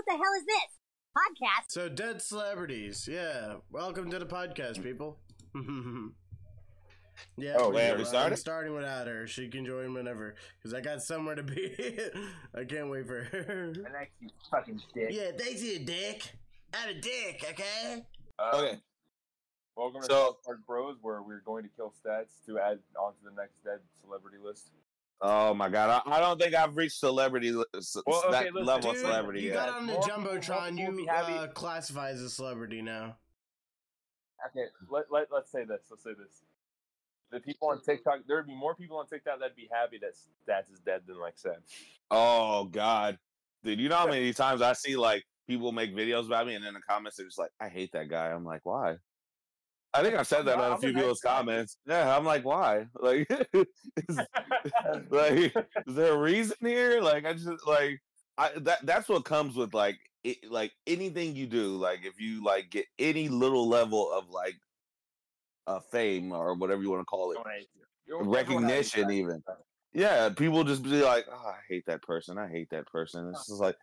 what the hell is this? Podcast? So dead celebrities, yeah. Welcome to the podcast, people. yeah. Oh, we're- wait, we I'm starting without her. She can join whenever, because I got somewhere to be. I can't wait for her. Thanks, you fucking dick. yeah, thanks you, dick. I'm a dick, okay? Uh, Okay. Welcome to So- South Park Bros, where we're going to kill stats to add onto the next dead celebrity list. Oh my god, I, I don't think I've reached celebrity Well, okay, that listen, level of Dude, celebrity you yet. got on the More people- jumbotron. more people be You uh, classify as a celebrity now. Okay, let, let, let's say this. Let's say this. The people on TikTok, there would be more people on TikTok that'd be happy that Stats is dead than like Sam. Oh god, dude, you know how many times I see like people make videos about me, and in the comments they're just like, "I hate that guy." I'm like, why? I think I've said that on a few nice people's guy. comments. Yeah, I'm like, why? Like, is, like, is there a reason here? Like, I just like, I that that's what comes with like, it, like anything you do. Like, if you like get any little level of like, uh, fame or whatever you want to call it, you. Everyone hates recognition even yeah people just be like oh, i hate that person i hate that person it's just like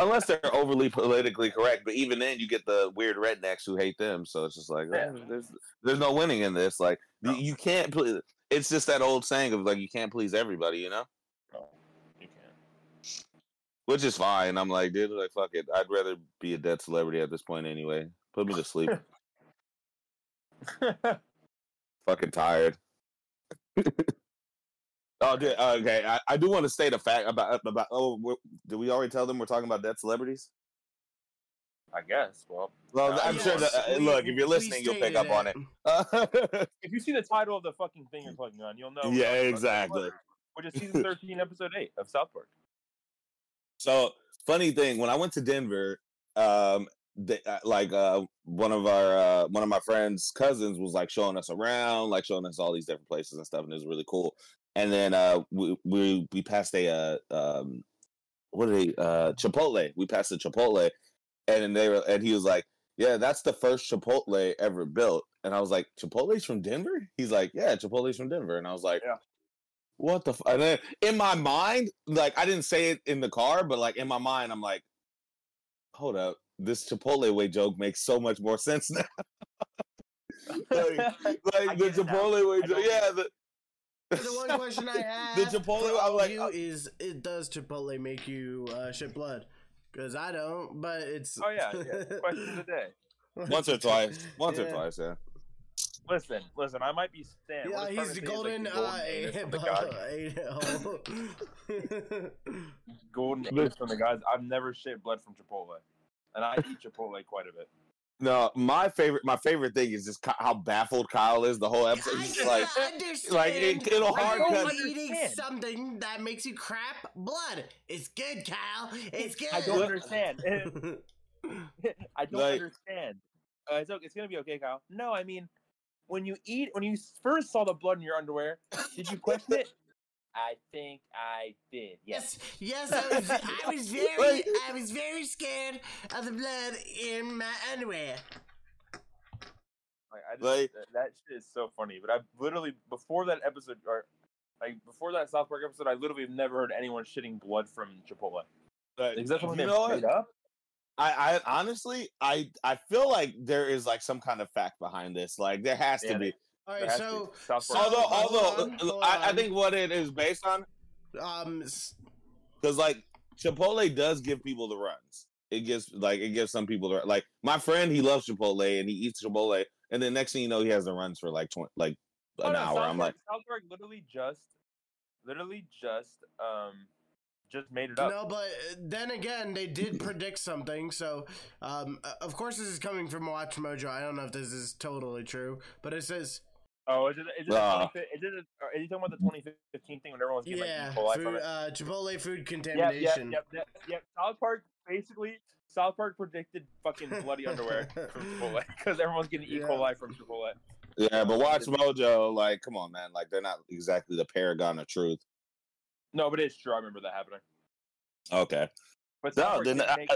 unless they're overly politically correct but even then you get the weird rednecks who hate them so it's just like Yeah. there's there's no winning in this like you- No. you can't please it's just that old saying of like you can't please everybody you know No, you can't. which is fine i'm like dude like fuck it i'd rather be a dead celebrity at this point anyway put me to sleep fucking tired. oh, dude, okay. I, I do want to state a fact about about. Oh, we're, we already tell them we're talking about dead celebrities? I guess. Well, Well, Uh, I'm sure that. Uh, we- look, if you're listening, you'll pick up stated on it. if you see the title of the fucking thing you're clicking on, you'll know. yeah, exactly. Celebrity, Which is season 13, episode 8 of South Park. So funny thing, when I went to Denver, um, they, uh, like uh, one of our uh, one of my friends' cousins was like showing us around, like showing us all these different places and stuff, and it was really cool. And then uh, we we we passed a uh, um, what are they uh, Chipotle. We passed a Chipotle, and then they were and he was like, "Yeah, that's the first Chipotle ever built." And I was like, "Chipotle's from Denver?" He's like, "Yeah, Chipotle's from Denver." And I was like, Yeah. what the f-? and then in my mind like i didn't say it in the car but like in my mind i'm like hold up this chipotle way joke makes so much more sense now like, like the get it now. chipotle way joke yeah the, The one question I have the chipotle i'm like you uh, is: it does Chipotle make you uh, shit blood? Because I don't, but it's. Oh, yeah. yeah. Question of the day. once or twice once or twice yeah Listen, listen, I might be Stan. Yeah, he's the golden, Sandiego uh, is, like, the golden anus from the god? golden. Golden from the guys. I've never shit blood from Chipotle. And I eat Chipotle quite a bit. No my favorite my favorite thing is just Ky- how baffled kyle is the whole episode I he's can like understand. like, it- it'll hard cut- eating something that makes you crap blood. It's good, Kyle. It's good. I don't understand. I don't Like- understand. Uh, it's, okay, it's gonna be okay, Kyle. No, I mean, when you eat, when you first saw the blood in your underwear, did you question it? I think I did. Yes. Yes, yes, I was, I was very, I was very scared of the blood in my underwear. Like, I just, Like- that, that shit is so funny. But I literally before that episode, or like before that South Park episode, I literally have never heard anyone shitting blood from Chipotle. like, Is that something you they know what? made up? I, I honestly, I, I feel like there is like some kind of fact behind this. Like there has Yeah, to be. All There right, has to so so- although, although on, hold I, I think what it is based on, um, because like Chipotle does give people the runs. It gives like it gives some people the like my friend. He loves Chipotle and he eats Chipotle, and then next thing you know, he has the runs for like twenty, like an no, hour. South I'm Park, like, South Park literally just, literally just, um, just made it up. no, but uh, then again, they did predict something. So, um, of course, this is coming from Watch Mojo. I don't know if this is totally true, but it says, Oh, is it? Is it? Uh, is it? Are you talking about the 2015 thing when everyone was getting yeah, like E. food, uh, Chipotle food contamination. yep, yep, yep, yep. South Park basically. South Park predicted fucking bloody underwear from Chipotle because everyone's getting E. Yeah. coli from Chipotle. yeah, but watch Mojo. Like, come on, man. Like they're not exactly the paragon of truth. No, but it's true. I remember that happening. Okay, But No, then I-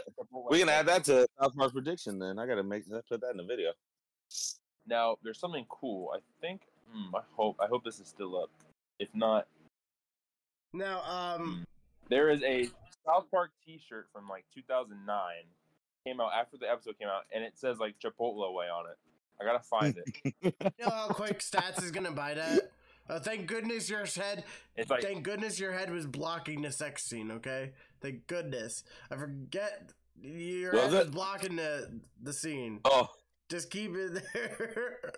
we can add that to South Park's prediction. Then I gotta make that put that in the video. Now, there's something cool. I think. Hmm, I hope. I hope this is still up. If not, Now, um, there is a South Park T-shirt from like 2009 came out after the episode came out, and it says like Chipotle way on it. I gotta find it. You know how quick stats is gonna buy that? Uh, thank goodness your head. It's like thank goodness your head was blocking the sex scene. Okay, thank goodness. I forget your head was blocking the the scene. Oh, Just keep it there.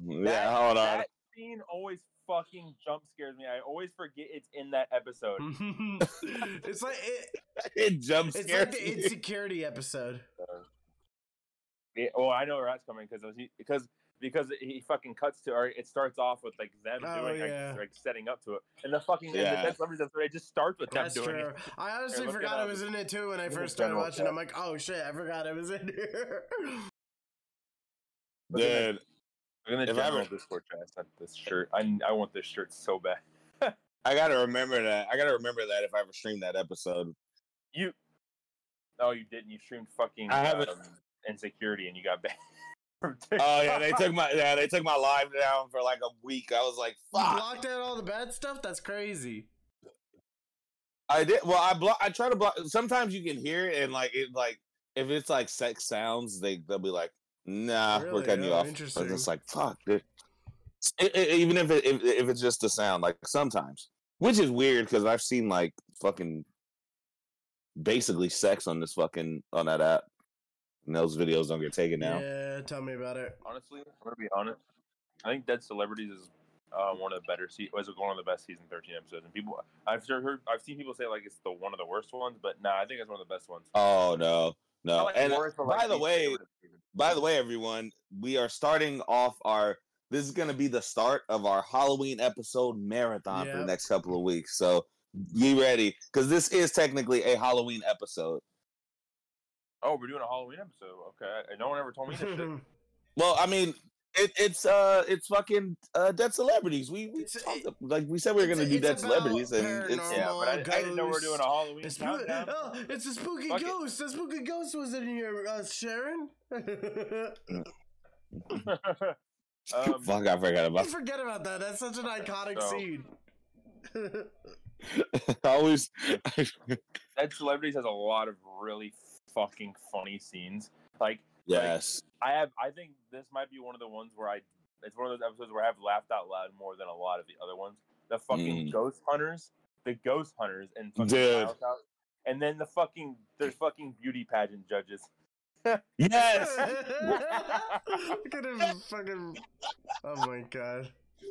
yeah. that, Hold on. that scene always fucking jump scares me. I always forget it's in that episode. it's like it, It jump it's scares like the me. insecurity episode. Yeah, well, I know where that's coming because because because he fucking cuts to or it starts off with like them Oh, doing yeah. like, like setting up to it, and the fucking and Yeah. the Dead Celebrities episode it just starts with them That's doing true. it. I honestly look it forgot up. it was in it too when I first started watching. chat. I'm like, oh shit, I forgot it was in here. Look at Dude, Look in the If I general ever- Discord chat. I sent this shirt. I I want this shirt so bad. I gotta remember that. I gotta remember that if I ever stream that episode. You. No, you didn't. You streamed fucking I haven't- um, insecurity and you got banned. from Oh yeah, they took my yeah they took my live down for like a week. I was like, You fuck. blocked out all the bad stuff. That's crazy. I did. Well, I block. I try to block. Sometimes you can hear it, and like it, like if it's like sex sounds, they they'll be like, "Nah, we're Really? cutting you Oh, off." interesting. It's like, fuck, dude. It- it- even if it if, if it's just the sound, like sometimes, which is weird because I've seen like fucking basically sex on this fucking on that app, and those videos don't get taken down. Yeah, tell me about it. Honestly, I'm gonna be honest. I think Dead Celebrities is uh, one of the better se- was one of the best season 13 episodes, and people I've heard I've seen people say like it's the one of the worst ones, but nah, I think it's one of the best ones. Oh no, no. Uh, like and worst, by the way, favorite of the season. by the way, everyone, we are starting off our. This is going to be the start of our Halloween episode marathon for the next couple of weeks. So be ready because this is technically a Halloween episode. oh, we're doing a Halloween episode. Okay, no one ever told me this shit. Well, I mean, it, it's uh, it's fucking uh, dead celebrities. We we talked, it- like we said we were going to do dead celebrities, and it's. Yeah, but I, I didn't know we were doing a. Halloween A spoo- oh, it's a spooky Fuck it. ghost. A spooky ghost was in here, uh, Sharon. um, fuck. I forgot I about. forget about that. That's such an iconic So- scene. I always. Dead Celebrities has a lot of really fucking funny scenes. Like yes. I have, I think this might be one of the ones where I, it's one of those episodes where I have laughed out loud more than a lot of the other ones. The fucking Mm. ghost hunters, the ghost hunters, and fucking Dude. Miles House. and then the fucking there's fucking beauty pageant judges. Yes. Look at him fucking. Oh my god.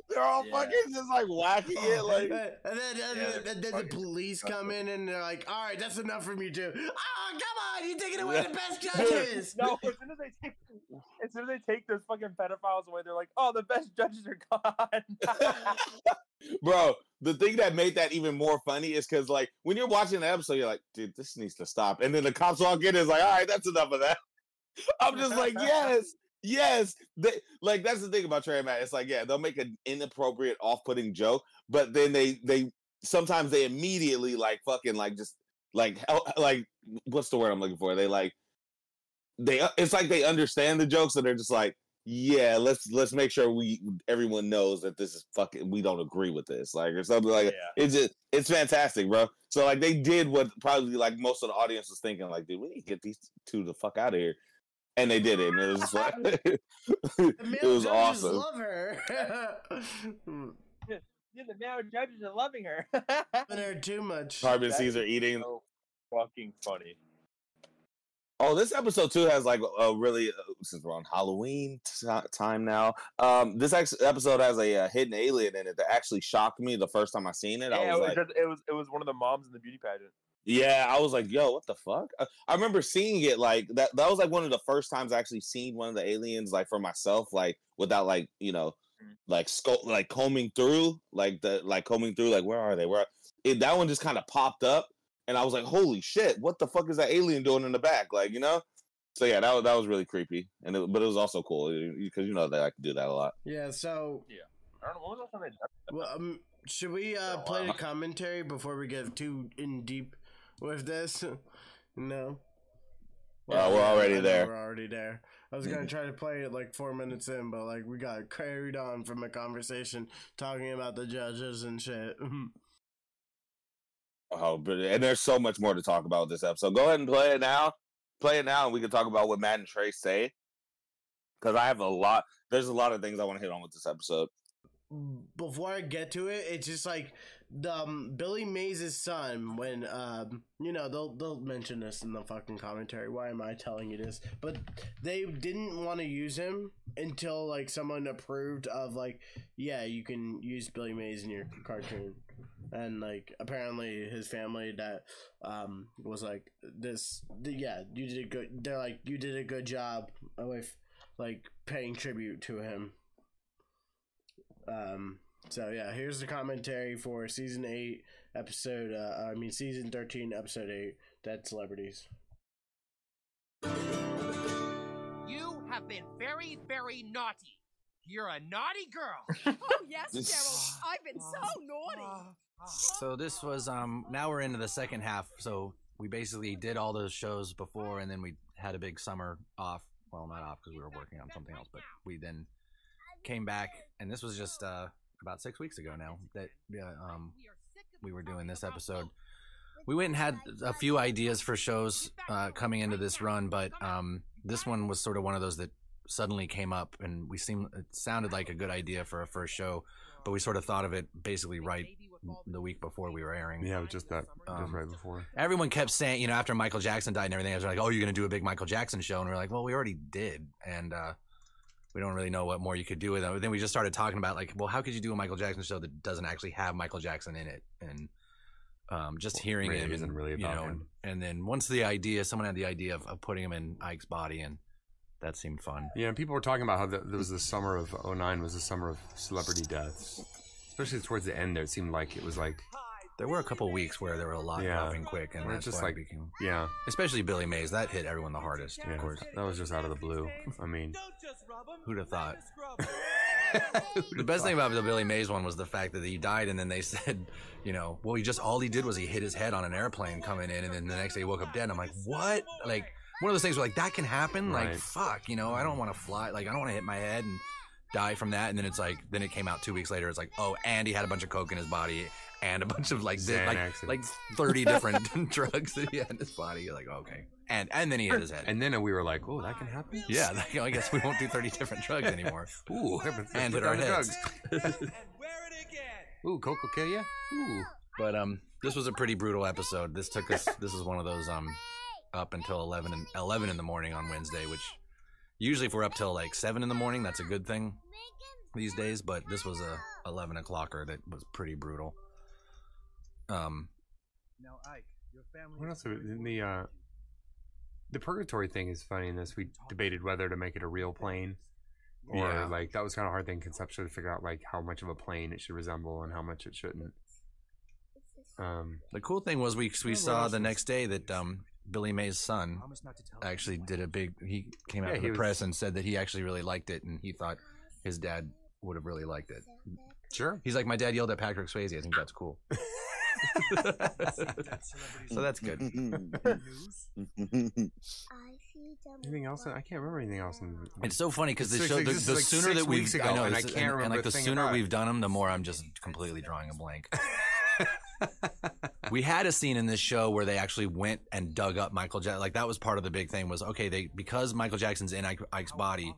They're all Yeah. fucking just like whacking it oh, like. and then, and then, Yeah, and then the police come in and they're like, "All right, that's enough from you two. Oh, ah, come on, you're taking away Yeah. the best judges." no, as soon as they take, as soon as they take those fucking pedophiles away, they're like, oh, the best judges are gone. Bro, the thing that made that even more funny is because, like, when you're watching the episode, you're like, dude, this needs to stop. And then the cops walk in and it's like, all right, that's enough of that. I'm just like, yes, yes. They, like, that's the thing about Trey Matt. It's like, yeah, they'll make an inappropriate, off putting joke, but then they, they, sometimes they immediately, like, fucking, like, just, like, like, what's the word I'm looking for? They, like, they, uh, it's like they understand the jokes and they're just like, yeah, let's let's make sure we everyone knows that this is fucking we don't agree with this, like or something like yeah. it's just it's fantastic, bro. So like they did what probably like most of the audience was thinking, like, dude, we need to get these two the fuck out of here, and they did it, and it was just like The it male was judges awesome. Love her. Yeah, the now judges are loving her. Loving her too much. Carbon That Caesar is eating. so fucking funny. Oh, this episode too has like a really uh, since we're on Halloween t- time now. Um, this ex- episode has a uh, hidden alien in it that actually shocked me the first time I seen it. I Yeah, was it was, like, just, it was it was one of the moms in the beauty pageant. Yeah, I was like, "Yo, what the fuck?" I, I remember seeing it like that. That was like one of the first times I actually seen one of the aliens like for myself, like without like you know, Mm. like sco- like combing through, like the like combing through, like where are they? Where it, that one just kind of popped up, and I was like, "Holy shit! What the fuck is that alien doing in the back?" Like you know. So yeah, that was that was really creepy, and it, but it was also cool because you know they like to do that a lot. Yeah. So, I don't know what was the last time they well, um, should we uh, play the commentary before we get too in deep with this? no. Uh, we're already there. We're already there. I was gonna try to play it like four minutes in, but like we got carried on from a conversation talking about the judges and shit. Oh, but and there's so much more to talk about with this episode. Go ahead and play it now. Play it now, and we can talk about what Matt and Trey say. Because I have a lot. There's a lot of things I want to hit on with this episode. before I get to it, it's just like the um, Billy Mays' son. When um, you know they'll they'll mention this in the fucking commentary. Why am I telling you this? But they didn't want to use him until like someone approved of like, yeah, you can use Billy Mays in your cartoon. And like apparently his family that um was like this yeah you did a good they're like you did a good job with like paying tribute to him um, so yeah, here's the commentary for season eight, episode. Uh, I mean, season thirteen, episode eight. Dead celebrities. You have been very, very naughty. You're a naughty girl. Oh, yes, Gerald. I've been so naughty. So this was um now we're into the second half. So we basically did all those shows before and then we had a big summer off. Well, not off because we were working on something else, but we then came back and this was just uh about 6 weeks ago now that uh, um we were doing this episode. We went and had a few ideas for shows uh, coming into this run, but um, this one was sort of one of those that suddenly came up, and we seemed it sounded like a good idea for a first show, but we sort of thought of it basically right the week before we were airing. Yeah, it was just that, just Um, right before. Everyone kept saying, you know, after Michael Jackson died and everything, I was like, "Oh, you're going to do a big Michael Jackson show?" And we are like, "Well, we already did," and uh, we don't really know what more you could do with it. Then we just started talking about like, well, how could you do a Michael Jackson show that doesn't actually have Michael Jackson in it? And um, just Well, hearing him isn't and, really you know, him. and then once the idea, someone had the idea of, of putting him in Ike's body, and that seemed fun. Yeah, and people were talking about how the, there was the summer of 09 was the summer of celebrity deaths. Especially towards the end there, it seemed like it was like, There were a couple weeks where there were a lot Yeah. dropping quick, and Where that's just why like- it became, yeah, especially Billy Mays. That hit everyone the hardest, yeah, of course. that was just out of the blue. I mean, Who'd have thought? The best thing about the Billy Mays one was the fact that he died, and then they said, you know, well, he just all he did was he hit his head on an airplane coming in, and then the next day he woke up dead. I'm like, what? Like one of those things where like that can happen. Like fuck, you know, I don't want to fly. Like I don't want to hit my head and die from that. And then it's like, then it came out two weeks later. It's like, oh, and he had a bunch of coke in his body and a bunch of like di- like like thirty different drugs that he had in his body. You're like, okay, and and then he hit his head. and then we were like, oh, that can happen? yeah, like, I guess we won't do thirty different drugs anymore. Ooh, And put hit our down the heads. drugs. Ooh, Coke will kill you? Ooh. But um, this was a pretty brutal episode. This took us. This is one of those um, up until eleven and eleven in the morning on Wednesday, which usually if we're up till like seven in the morning, that's a good thing these days. But this was a eleven o'clocker that was pretty brutal. Um, Now, Ike, your family. What else? In the, uh, the purgatory thing is funny in this. We debated whether to make it a real plane. Or Yeah. like that was kind of hard thing conceptually to figure out like how much of a plane it should resemble and how much it shouldn't. Um, the cool thing was we we saw the next day that um, Billy Mays' son Promise not to tell actually did a big. He came out Yeah, to he the was- press and said that he actually really liked it, and he thought his dad would have really liked it. sure. He's like, my dad yelled at Patrick Swayze. I think that's cool. so that's good. Mm-hmm. Anything else? I can't remember anything else. In It's so funny because the It's show, the, the like sooner that we've, weeks I know, and I can't remember and like the sooner we've done them, the more I'm just completely drawing a blank. we had a scene in this show where they actually went and dug up Michael Jackson. Like that was part of the big thing was okay, they because Michael Jackson's in Ike, Ike's body,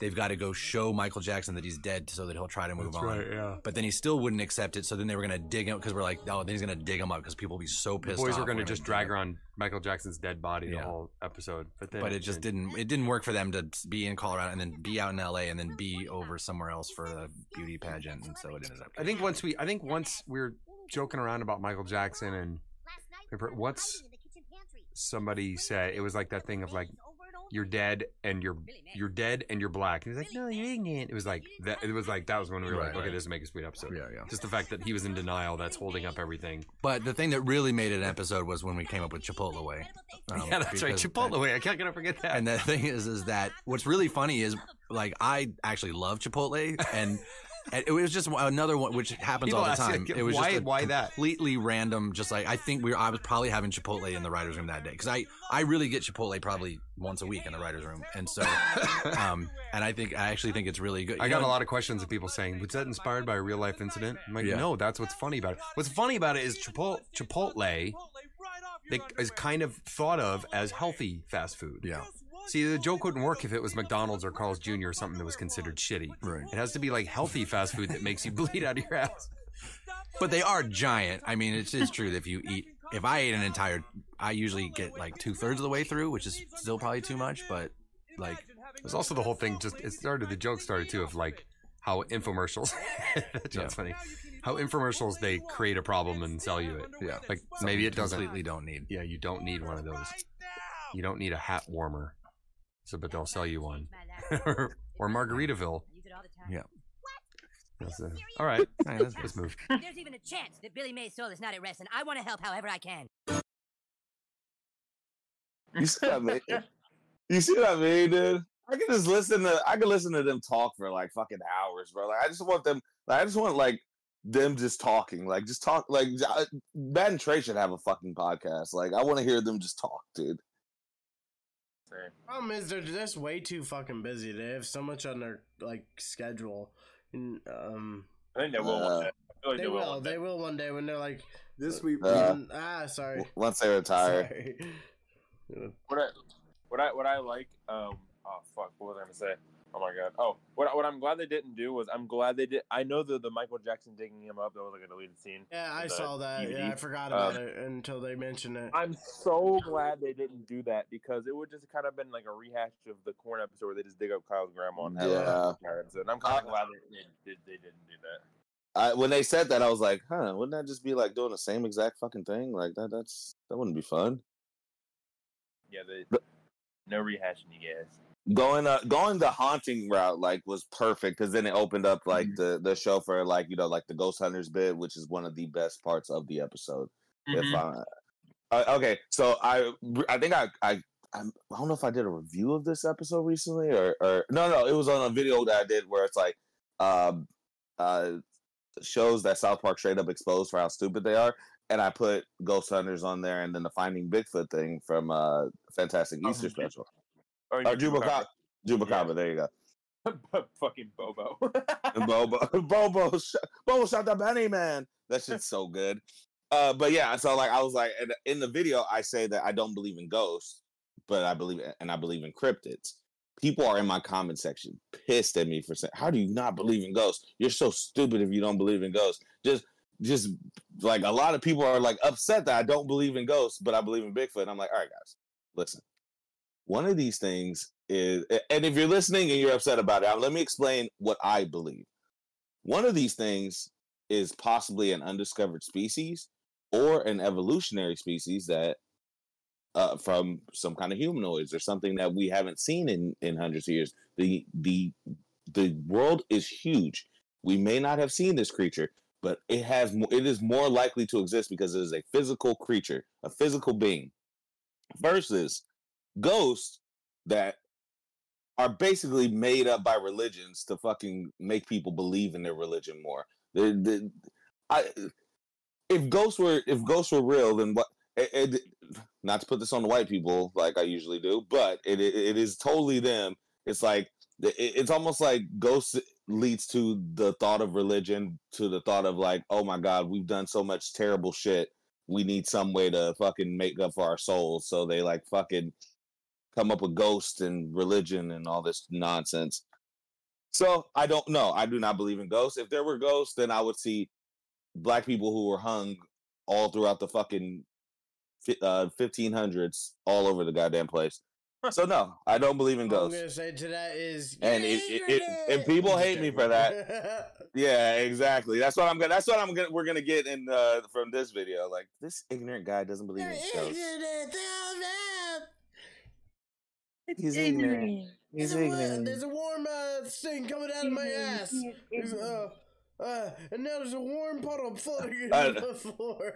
they've got to go show Michael Jackson that he's dead so that he'll try to move That's on. right. Yeah. But then he still wouldn't accept it, so then they were gonna dig him because we're like, oh, then he's gonna dig him up because people will be so pissed. The pissed. boys off. were going to just drag around Michael Jackson's dead body Yeah. the whole episode, but then but it just didn't it didn't work for them to be in Colorado and then be out in LA and then be over somewhere else for a beauty pageant and so it ended up I think once we, I think once we are joking around about Michael Jackson and Remember, once somebody said it was like that thing of like you're dead and you're you're dead and you're black. And he's like, no, you're ignorant. It was like that. It was like that was when we were Right, like, okay, right. this will make a sweet episode. yeah yeah Just the fact that he was in denial that's holding up everything. but the thing that really made it an episode was when we came up with Chipotle way Um, yeah, that's right. Chipotle that- way. I can't gonna forget that. and the thing is is that what's really funny is like I actually love Chipotle and And it was just another one which happens People all the time. like, It was why- just a why that? completely random. Just like I think we, were, I was probably having Chipotle in the writers' room that day because I, I really get Chipotle probably once a week in the writers' room, and so, um, and I think I actually think it's really good. I got know, a lot of questions of people saying, "Was that inspired by a real life incident?" I'm like, Yeah. "No, that's what's funny about it. What's funny about it is Chipotle, Chipotle they, is kind of thought of as healthy fast food. Yeah. See, the joke wouldn't work if it was McDonald's or Carl's Jr. or something that was considered shitty. Right. It has to be like healthy fast food that makes you bleed out of your ass. But they are giant. I mean, it's, it's true that if you eat, if I ate an entire, I usually get like two thirds of the way through, which is still probably too much. But like, There's also the whole thing. Just it started. The joke started too of like how infomercials. That's Yeah. funny. How infomercials they create a problem and sell you it. yeah, Like maybe it doesn't. completely don't need. Yeah, you don't need one of those. You don't need a hat warmer. So, but they'll sell you one. or Margaritaville. Yeah. That's a- all right. All right, that's- Let's move. There's even a chance that Billy Mays' soul is not at rest, and I want to help however I can. You see what I mean? You see what I mean, dude? I can just listen to I can listen to them talk for like fucking hours, bro. Like I just want them. Like, I just want like them just talking, like just talk. Like I- Matt and Trey should have a fucking podcast. Like I want to hear them just talk, dude. Same. Problem is they're just way too fucking busy. They have so much on their like schedule. And, um, I think they will. Uh, one day. I feel like they will. one day. They will one day when they're like This week, Uh, ah sorry. Once they retire, Sorry. What I, what I, what I like. Um. Oh fuck. What was I gonna say? Oh my god. Oh, what I- what I'm glad they didn't do was I'm glad they did. I know the the Michael Jackson digging him up. That was like a deleted scene. Yeah, I saw that. DVD. Yeah, I forgot about Um, it until they mentioned it. I'm so glad they didn't do that because it would just kind of been like a rehash of the corn episode where they just dig up Kyle's grandma and have Yeah. her parents. And I'm kind of glad they, they, they didn't do that. I, when they said that, I was like, huh? Wouldn't that just be like doing the same exact fucking thing? Like that? That's that wouldn't be fun. Yeah, they, But- no rehashing, you guys. Going uh going the haunting route like was perfect because then it opened up like the the show for like you know like the ghost hunters bit which is one of the best parts of the episode if I, uh, okay so i i think I, I i don't know if i did a review of this episode recently or or no no it was on a video that i did where it's like um uh shows that south park straight up exposed for how stupid they are and i put ghost hunters on there and then the finding bigfoot thing from uh fantastic Oh, easter from Ju- special Or or Jewpacabra. Jewpacabra, there you go. Fucking Bobo. Bobo, Bobo, sh- Bobo shot the Benny man. That shit's so good. Uh, but yeah, so like I was like, in the video, I say that I don't believe in ghosts, but I believe and I believe in cryptids. People are in my comment section pissed at me for saying, "How do you not believe in ghosts? You're so stupid if you don't believe in ghosts." Just, just like a lot of people are like upset that I don't believe in ghosts, but I believe in Bigfoot. And I'm like, all right, guys, listen. One of these things is, and if you're listening and you're upset about it, let me explain what I believe. One of these things is possibly an undiscovered species or an evolutionary species that uh, from some kind of humanoids or something that we haven't seen in, in hundreds of years. The the the world is huge. We may not have seen this creature, but it has it is more likely to exist because it is a physical creature, a physical being, versus ghosts that are basically made up by religions to fucking make people believe in their religion more. The, I, if ghosts were if ghosts were real, then what? It, it, not to put this on the white people like I usually do, but it it, it is totally them. It's like it, it's almost like ghosts leads to the thought of religion, to the thought of like, oh my god, we've done so much terrible shit. We need some way to fucking make up for our souls. So they like fucking come up with ghosts and religion and all this nonsense. So I don't know. I do not believe in ghosts. If there were ghosts, then I would see black people who were hung all throughout the fucking uh, 1500s all over the goddamn place. So no, I don't believe in All I'm ghosts. gonna say to that is, And it, it, it, and people hate me for that. Yeah, exactly. That's what I'm gonna. That's what I'm gonna. We're gonna get in uh, from this video. Like this ignorant guy doesn't believe in ghosts. He's ignorant. He's There's a, there's a warm uh, thing coming out of my ass. There's, uh, uh, and now there's a warm puddle floating I- on the floor.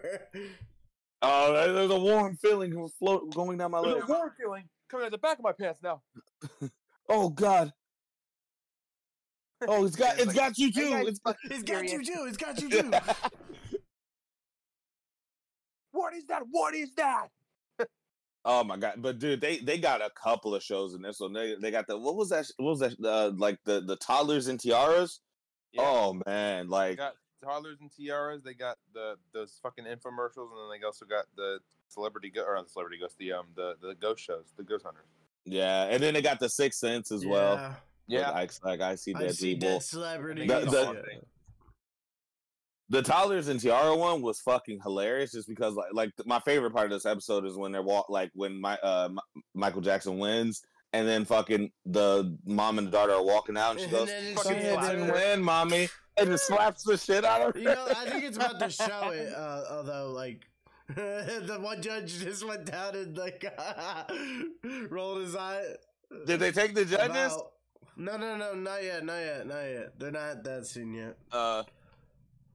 Oh, there- there's a warm feeling float going down my There's leg. a warm feeling coming out the back of my pants now. Oh God. Oh, it's got It's it's like, got you too. guys, It's fucking It's got you too. It's got you too. What is that? What is that? Oh my god! But dude, they they got a couple of shows in this one. They they got the what was that? What was that? Uh, like the the toddlers and tiaras. Yeah. Oh man, They like got toddlers and tiaras. They got the those fucking infomercials, and then they also got the celebrity go or the celebrity ghost, the um the the ghost shows, the ghost hunters. yeah, and then they got the Sixth Sense as well. Yeah. Yeah, like, like I see I dead see people. dead celebrities. The- the- Yeah. The toddlers and tiara one was fucking hilarious, just because like like my favorite part of this episode is when they're walk like when my uh M- Michael Jackson wins. And then fucking the mom and the daughter are walking out, and she goes, it's "Fucking didn't win, mommy," and just slaps the shit out of her. You know, I think it's about to show it. Uh, although, like, the one judge just went down and like rolled his eye. Did they take the judges? About- No, no, no, not yet, not yet, not yet. They're not that soon yet. Uh,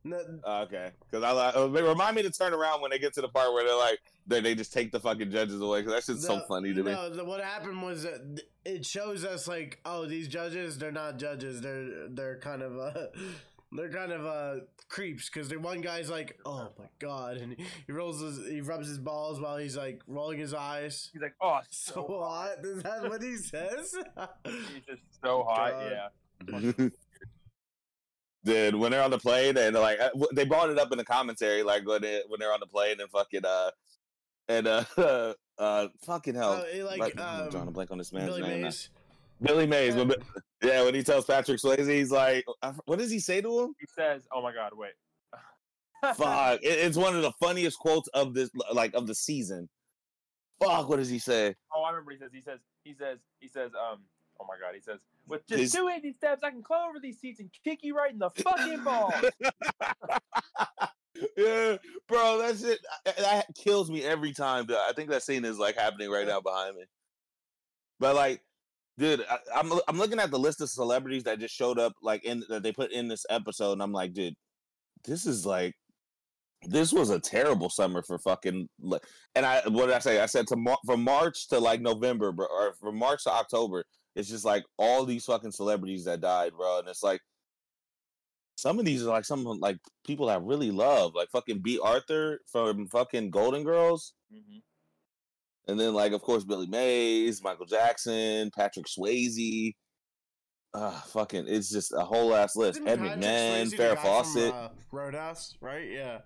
No, okay, because I they remind me to turn around when they get to the part where they're like they they just take the fucking judges away because that's just so funny to me. No, the, what happened was that it shows us like, oh, these judges, they're not judges. They're they're kind of uh, they're kind of uh creeps because the one guy's like, oh my god, and he rolls his he rubs his balls while he's like rolling his eyes. he's like, oh, So so hot. hot. Is that what he says? He's just so hot. God. Yeah. Dude, when they're on the plane and they're like uh, they brought it up in the commentary, like when they when they're on the plane and fucking uh and uh uh fucking hell, he, like, Like, I'm drawing a um, blank on this man's Billy name. Mays. Billy Mays. when- yeah, when he tells Patrick Swayze, he's like, what does he say to him? He says, "Oh my god, wait." Fuck, it- it's one of the funniest quotes of this, like of the season. Fuck, what does he say? Oh, I remember. He says. He says. He says. He says. Um. Oh my god. He says. With just He's- two easy steps, I can climb over these seats and kick you right in the fucking ball. yeah, bro, that's it. that- kills me every time. dude. I think that scene is like happening right now behind me. But like, dude, I, I'm I'm looking at the list of celebrities that just showed up, like in that they put in this episode, and I'm like, dude, this is like, this was a terrible summer for fucking. like- And I, what did I say? I said to Mar- from March to like November, bro, or from March to October. It's just like all these fucking celebrities that died, bro, and it's like some of these are like some like people I really love, like fucking Bea Arthur from fucking Golden Girls, hmm and then like of course Billy Mays, Michael Jackson, Patrick Swayze. Uh, fucking, it's just a whole ass list. Ed McMahon, Farrah Fawcett. From, uh, Roadhouse, right? Yeah.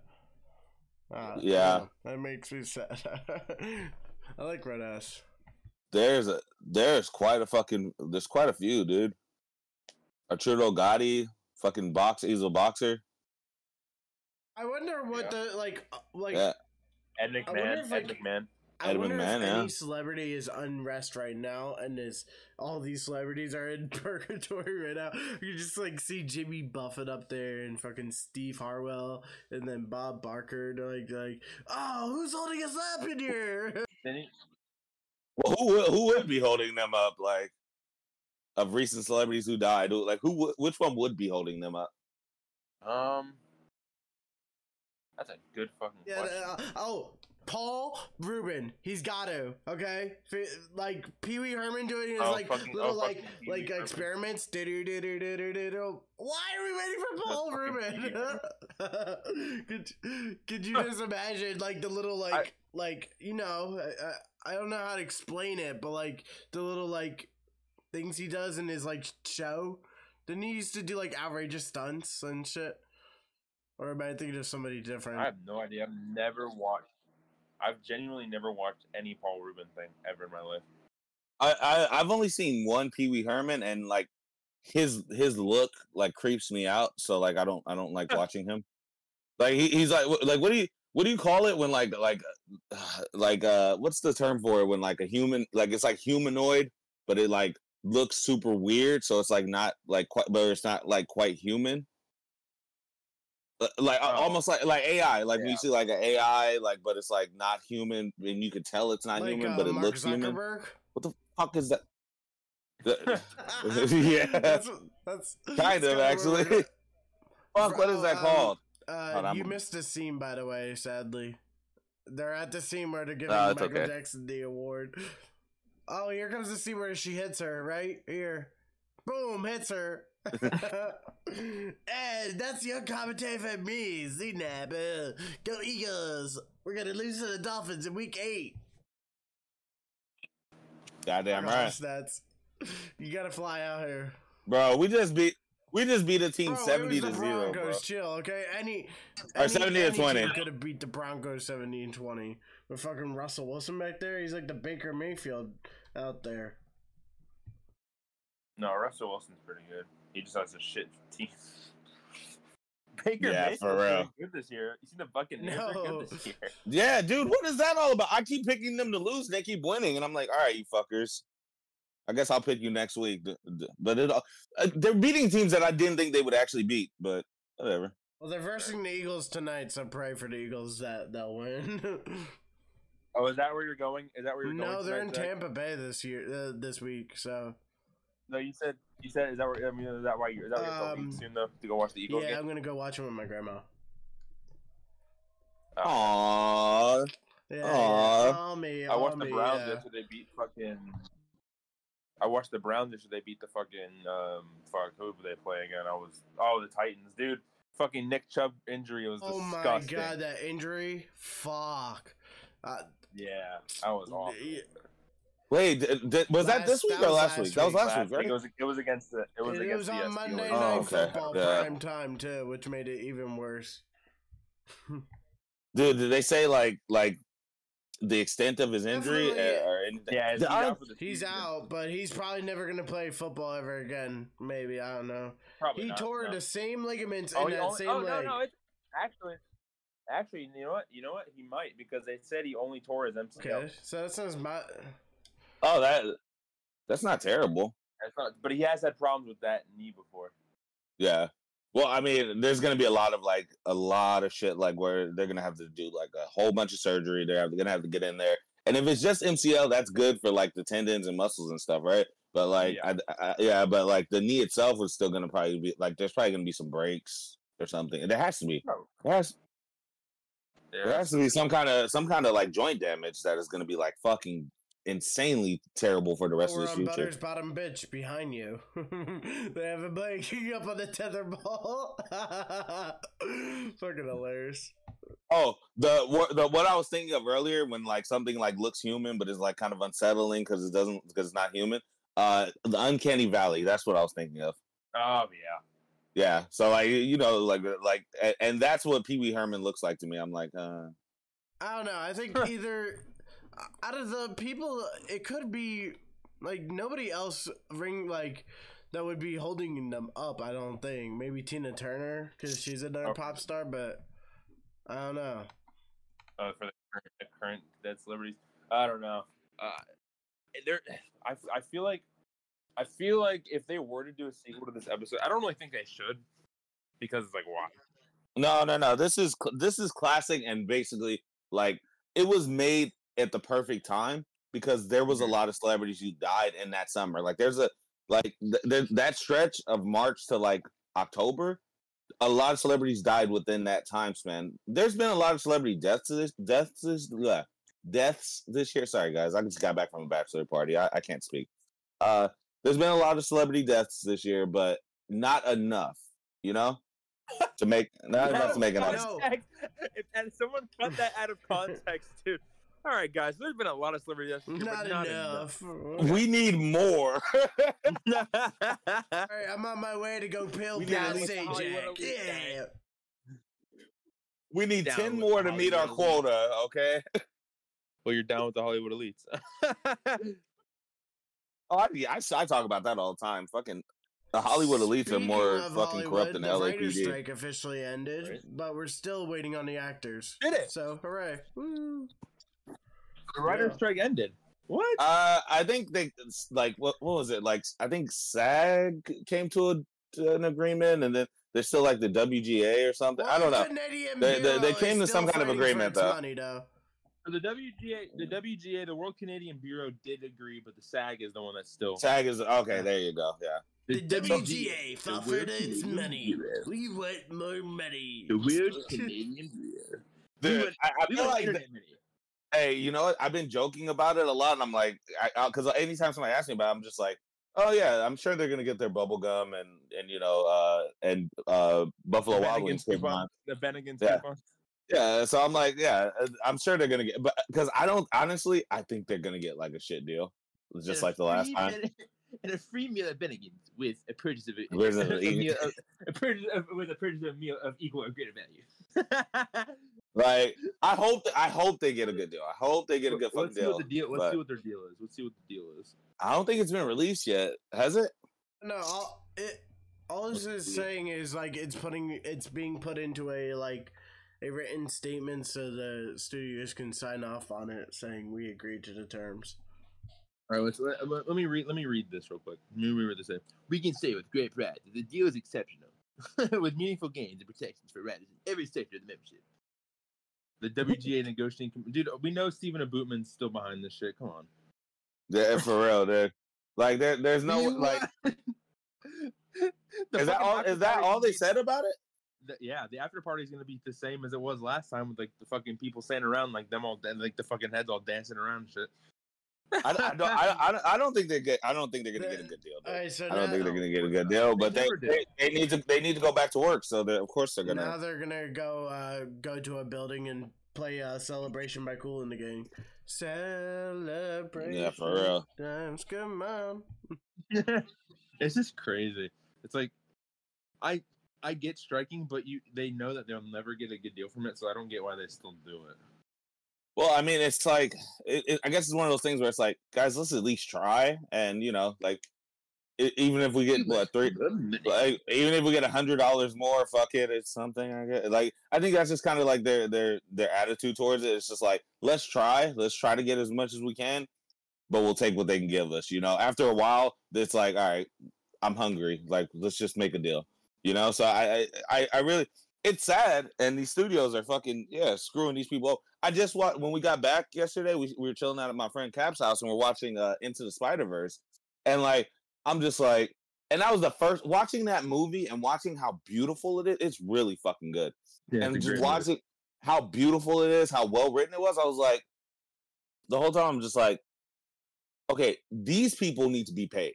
Uh, Yeah. That makes me sad. I like Roadhouse. There's a there's quite a fucking there's quite a few, dude. Arturo Gatti, fucking box, easel boxer. I wonder what Yeah. the like uh, like. Yeah. Ed McMahon. if, Ed like- McMahon. I Ed wonder McMahon, if yeah. any celebrity is unrest right now, and is all these celebrities are in purgatory right now. You just like see Jimmy Buffett up there, and fucking Steve Harwell, and then Bob Barker. They're like, like, oh, who's holding us up in here? Then he, Well, who would- who would be holding them up? Like of recent celebrities who died, like who which one would be holding them up? um. That's a good fucking Yeah. question. uh, oh, Paul Rubin. He's got to. Okay. F- Like Pee Wee Herman doing his Oh, like fucking- little oh, like fucking Pee-wee like Herman. experiments. Do-do-do-do-do-do-do. Why are we waiting for Paul fucking Rubin? could could you just imagine like the little like like you know I, I I don't know how to explain it, but like the little like things he does in his like show. Didn't he used to do like outrageous stunts and shit? Or am I thinking of somebody different? I have no idea. I've never watched. I've genuinely never watched any Paul Rubin thing ever in my life. I, I I've only seen one Pee Wee Herman, and like his his look like creeps me out. So like I don't I don't like watching him. Like he, he's like like what do you what do you call it when like like like uh what's the term for it when like a human like it's like humanoid but it like looks super weird so it's like not like quite but it's not like quite human. Uh, Like Oh. almost like like AI, like when Yeah. you see like an AI, like but it's like not human, and you can tell it's not like, human, uh, but it Mark looks human. What the fuck is that? Yeah, that's, that's kind that's of actually. fuck, what is that Um, called? Uh, you missed a scene, by the way. Sadly, they're at the scene where they're giving No, it's Michael okay. Jackson the award. Oh, here comes the scene where she hits her right here. Boom, hits her. and that's your commentary for me, Z-Knapp. Uh, go Eagles. We're going to lose to the Dolphins in week eight. Goddamn right, That's, you got to fly out here. bro. We just beat we just beat a team Bro, it seventy was to the zero, bro. Chill, okay? Any, Or 70 to 20. could have beat the Broncos 70 and 20. With fucking Russell Wilson back there, he's like the Baker Mayfield out there. No, Russell Wilson's pretty good. He just has a shit team. Baker Yeah, Mayfield's for real. Good this year. You see the Buccaneers are No. good this year. Yeah, dude, what is that all about? I keep picking them to lose, they keep winning, and I'm like, all right, you fuckers. I guess I'll pick you next week. D- d- But it, all- uh, they're beating teams that I didn't think they would actually beat. But whatever. Well, they're versing the Eagles tonight, so pray for the Eagles that they'll win. Oh, is that where you're going? Is that where you're going? no, they're in tonight, Tampa Bay this year, uh, this week. So No, you said you said is that where I mean is that why you is that where you're Um, going soon though to go watch the Eagles yeah, game? I'm gonna go watch them with my grandma. Aww. Yeah, Aw. yeah. Oh, me, I watched oh, the Browns yeah. yesterday. They beat fucking. I watched the Browns yesterday. They beat the fucking um fuck who were they playing again? I was oh the Titans, dude. Fucking Nick Chubb injury was disgusting. Oh my god, that injury! Fuck. Uh, Yeah, that was awful. yeah, Wait, d- d- was that this week that or last last week? That was week. last week, It was it was against the it was it against was on SC Monday Lakers. Oh, Night okay. Football Yeah. prime time too, which made it even worse. Dude, did they say like like the extent of his injury Definitely- or anything? Yeah, he's The- out the He's out, but he's probably never gonna play football ever again. Maybe I don't know. Probably he not, tore no. the same ligaments Oh, in that only, same oh no, leg. no, it's actually, actually, you know what? You know what? He might because they said he only tore his MCL. Okay, so that sounds my. Oh, that that's not terrible. That's not, but he has had problems with that knee before. Yeah. Well, I mean, there's gonna be a lot of like a lot of shit like where they're gonna have to do like a whole bunch of surgery. They're gonna have to get in there, and if it's just MCL, that's good for like the tendons and muscles and stuff, right? But like, Yeah. I, I, yeah, but like the knee itself is still gonna probably be like there's probably gonna be some breaks or something. There has to be. No. There has, there has to be some kind of some kind of like joint damage that is gonna be like fucking insanely terrible for the rest Or of his future. Butter's bottom bitch behind you. they have him blanking up on the tether ball. Fucking hilarious. Oh, the what the what I was thinking of earlier when like something like looks human but is like kind of unsettling because it doesn't because it's not human. Uh, the uncanny valley. That's what I was thinking of. Oh yeah. Yeah. So like you know like like a- and that's what Pee Wee Herman looks like to me. I'm like, uh, I don't know. I think either out of the people, it could be like nobody else ring like that would be holding them up. I don't think. Maybe Tina Turner because she's another Okay. pop star, but I don't know. Uh, for the current, the current dead celebrities, I don't know. Uh, there, I I feel like, I feel like if they were to do a sequel to this episode, I don't really think they should, because it's like why? no, no, no. This is this is classic and basically like it was made at the perfect time because there was a lot of celebrities who died in that summer. Like there's a like th- th- that stretch of March to like October, a lot of celebrities died within that time span. There's been a lot of celebrity deaths this deaths this yeah, deaths this year. Sorry guys, I just got back from a bachelor party. I, I can't speak. Uh there's been a lot of celebrity deaths this year, but not enough, you know? to make not enough to make an I honest. know. Context- If, and someone cut that out of context, dude. All right, guys. There's been a lot of celebrity deaths, Not, but not enough. We need more. All right, I'm on my way to go pill We pal need Say Jack. Yeah. we need Down 10 more to the meet our Hollywood quota, okay? well, you're down with the Hollywood elites. Oh, I, yeah, I, s- I talk about that all the time. Fucking the Hollywood elites are more of fucking corrupt than the Hollywood, writers' strike officially ended, Right. but we're still waiting on the actors. Did it? So hooray! Woo. The writer's Yeah. strike ended. What? Uh, I think they s- like what what was it like? I think SAG came to, a, to an agreement, and then they're still like the WGA or something. I don't know. They- they- they came to some kind of agreement, though. Money, though. So the WGA, the WGA, the World Canadian Bureau did agree, but the SAG is the one that's still. SAG is okay. There you go. Yeah. The WGA the fought for its money. Bureau. We want more money. The Weird Canadian Bureau. We Dude, want- I, I We feel like internet money. Hey, you know what? I've been joking about it a lot, and I'm like, because anytime somebody asks me about, it, I'm just like, Oh yeah, I'm sure they're gonna get their bubble gum and and you know uh and uh Buffalo Wild Wings coupon, on. the Bennigan's Yeah. coupon. Yeah, so I'm like, yeah, uh, I'm sure they're gonna get, but because I don't honestly, I think they're gonna get like a shit deal, just like the last time. And a free meal at Bennigan's with a purchase of a, a, meal of, a purchase of, with a purchase of a meal of equal or greater value. Like, I hope, I hope they get a good deal. I hope they get a good fucking Let's see deal. what the deal. Let's but see what their deal is. Let's see what the deal is. I don't think it's been released yet, has it? No, all it all this is saying is like it's putting it's being put into a like a written statement so the studios can sign off on it saying we agreed to the terms. All right, let's let, let, let me read. Let me read this real quick. Let me read what they say. We can say with great pride that the deal is exceptional, with meaningful gains and protections for riders in every sector of the membership. The WGA negotiating, com- dude. We know Stephen Abootman's still behind this shit. Come on. Yeah, eh, for real, dude. Like, there, there's no You like, is that all? Is that all they said about it? the- yeah, the after party is gonna be the same as it was last time with like the fucking people standing around like them all, like the fucking heads all dancing around and shit. I, I don't, I, I, don't- think they get. I don't think they're gonna get a good deal. dude. All right, so I don't now, think they're gonna get a good deal, but they, they, they need to they need to go back to work. So of course they're now gonna. Now they're gonna go uh, go to a building and play uh, "Celebration" by Kool & the Gang. Celebration. Yeah, for real. Times come on. it's just crazy. It's like I I get striking, but you they know that they'll never get a good deal from it, so I don't get why they still do it. Well, I mean, it's like it, it, I guess it's one of those things where it's like, guys, let's at least try, and you know, like e- even if we get what three, like even if we get a hundred dollars more, fuck it, it's something. I get like I think that's just kind of like their their their attitude towards it. It's just like let's try, let's try to get as much as we can, but we'll take what they can give us. You know, after a while, it's like, all right, I'm hungry. Like let's just make a deal. You know, so I I, I really. It's sad, and these studios are fucking yeah screwing these people up. I just watched when we got back yesterday. We, we were chilling out at my friend Cap's house, and we're watching uh, Into the Spider Verse, and like I'm just like, and that was the first watching that movie and watching how beautiful it is. It's really fucking good. Yeah, and just great movie. watching how beautiful it is, how well written it was, I was like, the whole time I'm just like, okay, these people need to be paid.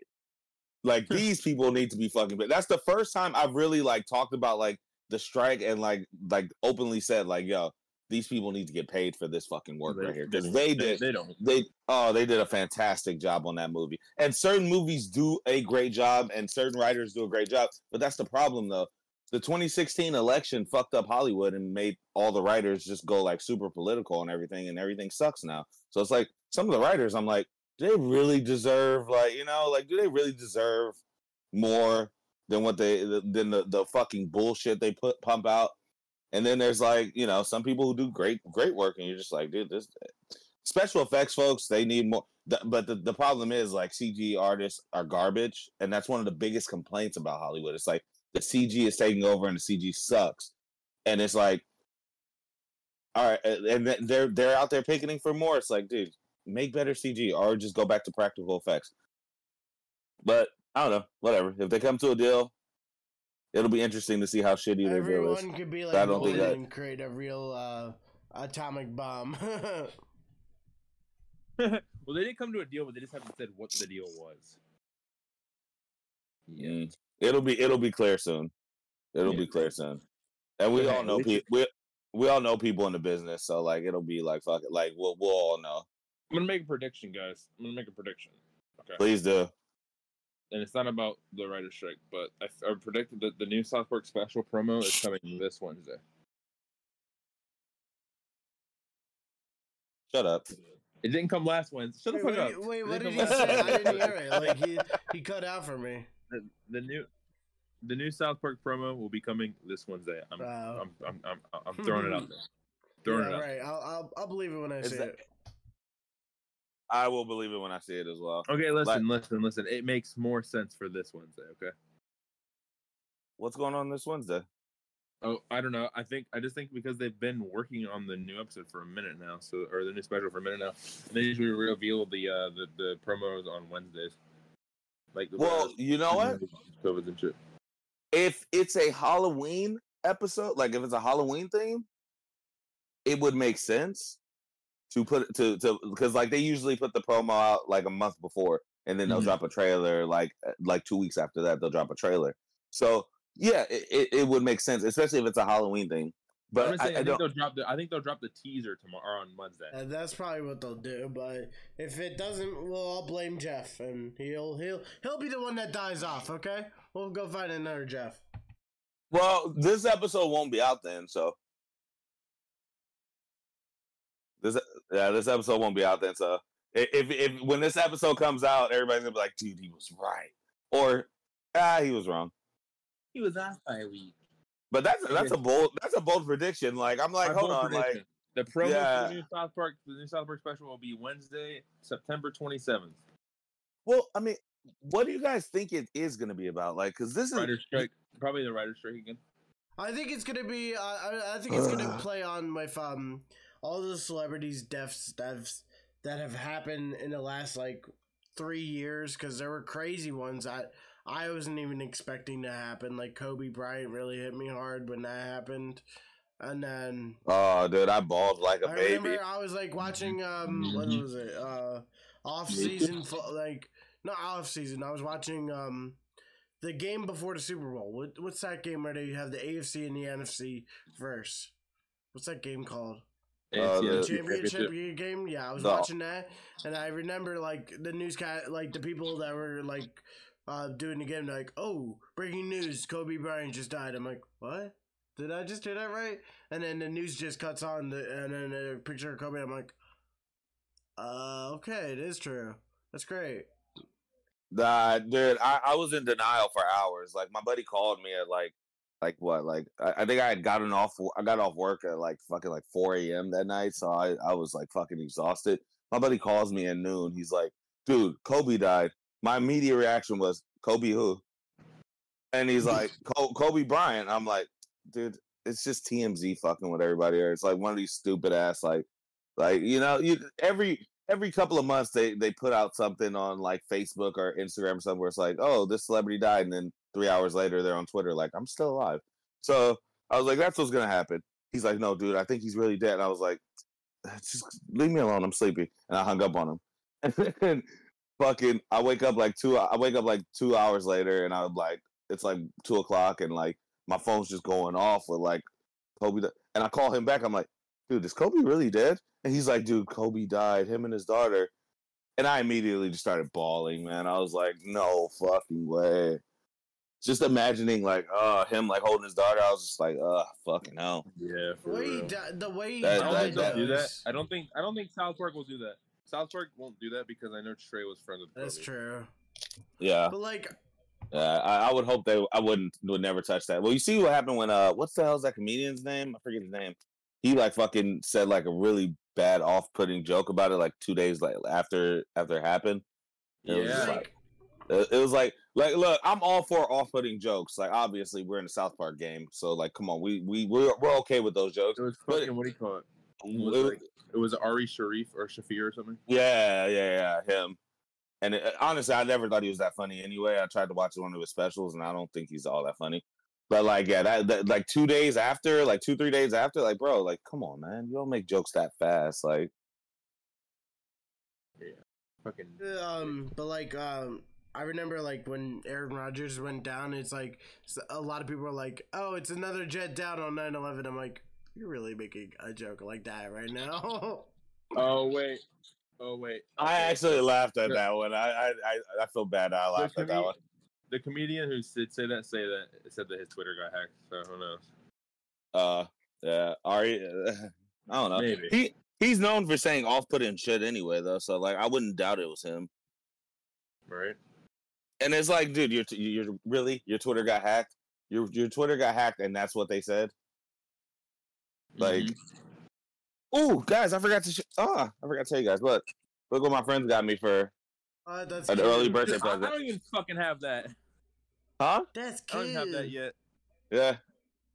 Like these people need to be fucking paid. That's the first time I've really like talked about like the strike and like like openly said like, yo, these people need to get paid for this fucking work They- right here. because they they- did they don't. they oh they did a fantastic job on that movie. And certain movies do a great job and certain writers do a great job but that's the problem though. The 2016 election fucked up hollywood and made all the writers just go like super political and everything and everything sucks now. So it's like some of the writers i'm like do they really deserve like you know like do they really deserve more than what they than the, the fucking bullshit they put pump out and then there's like, you know, some people who do great, great work, and you're just like, dude, this special effects folks, they need more. But the, the problem is, like, CG artists are garbage, and that's one of the biggest complaints about Hollywood. It's like the CG is taking over, and the CG sucks, and it's like, all right, and they're they're out there picketing for more. It's like, dude, make better CG, or just go back to practical effects. But I don't know, whatever. If they come to a deal, it'll be interesting to see how shitty their deal is. Everyone could be But like I don't think Nolan that- and create a real uh, atomic bomb. well, they didn't come to a deal, but they just haven't said what the deal was. Mm. It'll be it'll be clear soon. It'll Yeah. be clear soon. And we Okay, all know we people. We we all know people in the business, so like it'll be like fuck it. Like we'll we'll all know. I'm gonna make a prediction, guys. I'm gonna make a prediction. Okay. Please do. And it's not about the writer's strike, but I, I predicted that the new South Park special promo is coming this Wednesday. Shut up. It didn't come last Wednesday. Shut the wait, fuck wait, up. wait, what did didn't he say? I didn't hear it. Like he he cut out for me. the, the new the new South Park promo will be coming this Wednesday. I'm Wow. I'm, I'm, I'm, I'm throwing it out there. Throwing yeah, it out. right. I'll, I'll I'll believe it when I Is see that- it. I will believe it when I see it as well. Okay, listen, listen, listen. It makes more sense for this Wednesday. Okay. What's going on this Wednesday? Oh, I don't know. I think I just think because they've been working on the new episode for a minute now, so or the new special for a minute now. They usually reveal the uh the, the promos on Wednesdays. Like the Well, you know what? And shit. If it's a Halloween episode, like if it's a Halloween theme, it would make sense to put to to because like they usually put the promo out like a month before, and then they'll Mhm. drop a trailer like uh, like two weeks after that they'll drop a trailer. So yeah, it, it, it would make sense, especially if it's a Halloween thing. But just saying, I, I, I think don't. they'll drop the. I think they'll drop the teaser tomorrow on Wednesday. And that's probably what they'll do. But if it doesn't, well, I'll blame Jeff, and he'll he'll he'll be the one that dies off. Okay, we'll go find another Jeff. Well, this episode won't be out then, so this yeah, this episode won't be out then. So i- if if when this episode comes out, everybody's gonna be like, "Dude, he was right," or "Ah, he was wrong." He was off by a week. But that's that's a bold that's a bold prediction. Like I'm like, My hold on, prediction. like the promo yeah. for the new South Park, the new South Park special will be Wednesday, September 27th. well, I mean, what do you guys think it is gonna be about? Like, because this is strike, probably the writer strike again. I think it's gonna be. Uh, I, I think it's gonna play on with um all the celebrities' deaths that have, that have happened in the last like three years because there were crazy ones that I wasn't even expecting to happen. Like Kobe Bryant really hit me hard when that happened, and then oh, dude, I bawled like a I baby. remember I was like watching um what was it uh off season like not off season I was watching um the game before the Super Bowl. What what's that game where they have the AFC and the NFC verse? What's that game called? Uh, The the- championship game. Yeah, I was The- watching that, and I remember like the newscast, like the people that were like uh doing the game, like, oh, breaking news: Kobe Bryant just died. I'm like, what? Did I just hear that right? And then the news just cuts on, the, and then a picture of Kobe. I'm like, uh, okay, it is true. That's great. Nah, dude, I, I was in denial for hours. Like my buddy called me at like like what? Like I, I think I had gotten off I got off work at like fucking like four AM that night, so I, I was like fucking exhausted. My buddy calls me at noon. He's like, dude, Kobe died. My immediate reaction was, Kobe who? And he's like, Kobe Bryant. I'm like, dude, it's just TMZ fucking with everybody. It's like one of these stupid ass like like you know, you every every couple of months they they put out something on like Facebook or Instagram or something where it's like, oh, this celebrity died, and then three hours later they're on Twitter like, I'm still alive. So I was like, that's what's gonna happen. He's like, no, dude, I think he's really dead. And I was like, uh, just leave me alone. I'm sleepy, and I hung up on him. And fucking, I wake up like two. I wake up like two hours later, and I'm like, it's like two o'clock, and like my phone's just going off with like Kobe, and I call him back. I'm like, dude, is Kobe really dead? And he's like, dude, Kobe died. Him and his daughter. And I immediately just started bawling, man. I was like, no fucking way. Just imagining like, uh, him like holding his daughter. I was just like, uh, fucking hell. Yeah, The way he di- the way he That- I don't died, think they'll do that. I don't think. I don't think South Park will do that. South Park won't do that because I know Trey was friends with. That's true. Yeah, But like, uh, I, I would hope they. I wouldn't. Would never touch that. Well, you see what happened when uh, what's the hell's that comedian's name? I forget his name. He like fucking said like a really bad, off-putting joke about it like two days like after after it happened. It was just Yeah. like it it was like like look, I'm all for off-putting jokes. Like obviously we're in a South Park game, so like come on, we we we're, we're okay with those jokes. It was But- fucking. What do you call it? It It was, was- like, it was Ari Sharif or Shaffir or something. Yeah, yeah, yeah, him. And it, honestly, I never thought he was that funny anyway. I tried to watch one of his specials, and I don't think he's all that funny. But like, yeah, that, that like two days after, like two three days after, like, bro, like, come on, man, you don't make jokes that fast. Like, Yeah. Fucking. um, but like, um, I remember like when Aaron Rodgers went down. It's like a lot of people were like, "Oh, it's another jet down on 9-11. I'm like, "You're really making a joke like that right now?" Oh wait. Oh wait. I actually laughed at that one. I I I, I feel bad. I the laughed at that one. The comedian who said say that say that said that his Twitter got hacked. So who knows? Uh, yeah, Ari, I don't know. Maybe. He he's known for saying off-putting shit anyway, though. So like, I wouldn't doubt it was him. Right. And it's like, dude, you're you're really your Twitter got hacked. Your your Twitter got hacked, and that's what they said. Like, Mhm. oh, guys, I forgot to. Sh- oh, I forgot to tell you guys. Look, look what my friends got me for uh, that's an cute. early birthday I, I don't even fucking have that. Huh? That's cute. I don't have that yet. Yeah.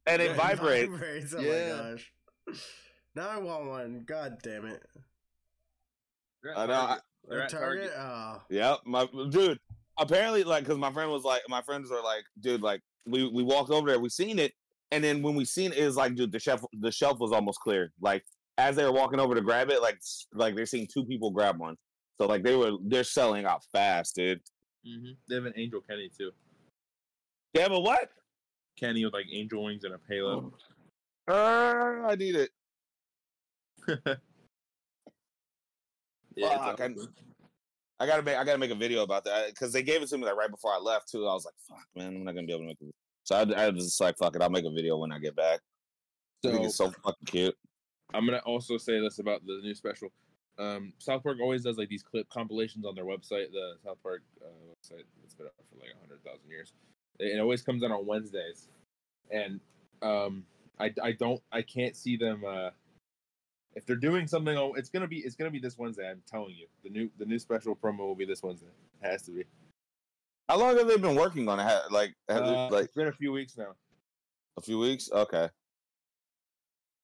And it Yeah, vibrates. vibrates. Oh Yeah. my gosh. Now I want one. God damn it. I know. I, Target. They're A at Target. Oh. Yep, my dude. Apparently, like, because my friend was like, my friends are like, dude, like, we we walked over there, we seen it, and then when we seen it, it was like, dude, the shelf the shelf was almost clear. Like, as they were walking over to grab it, like, like they're seeing two people grab one, So like they were they're selling out fast, dude. Mm-hmm. They have an Angel Kenny too. They have a what? Kenny with like angel wings and a payload. Uh, I need it. Yeah, Fuck, I. I gotta make I gotta make a video about that because they gave it to me like right before I left too. I was like, "Fuck, man, I'm not gonna be able to make it." So I, I was just like, "Fuck it, I'll make a video when I get back." I think it's so fucking cute. I'm gonna also say this about the new special. Um, South Park always does like these clip compilations on their website, the South Park uh, website that's been up for like hundred thousand years. It, it always comes out on Wednesdays, and um, I, I don't I can't see them. Uh, if they're doing something, on, it's gonna be it's gonna be this Wednesday. I'm telling you, the new the new special promo will be this Wednesday. It has to be. How long have they been working on it? Ha- Like, has Uh, it, like it's been a few weeks now. a few weeks? Okay.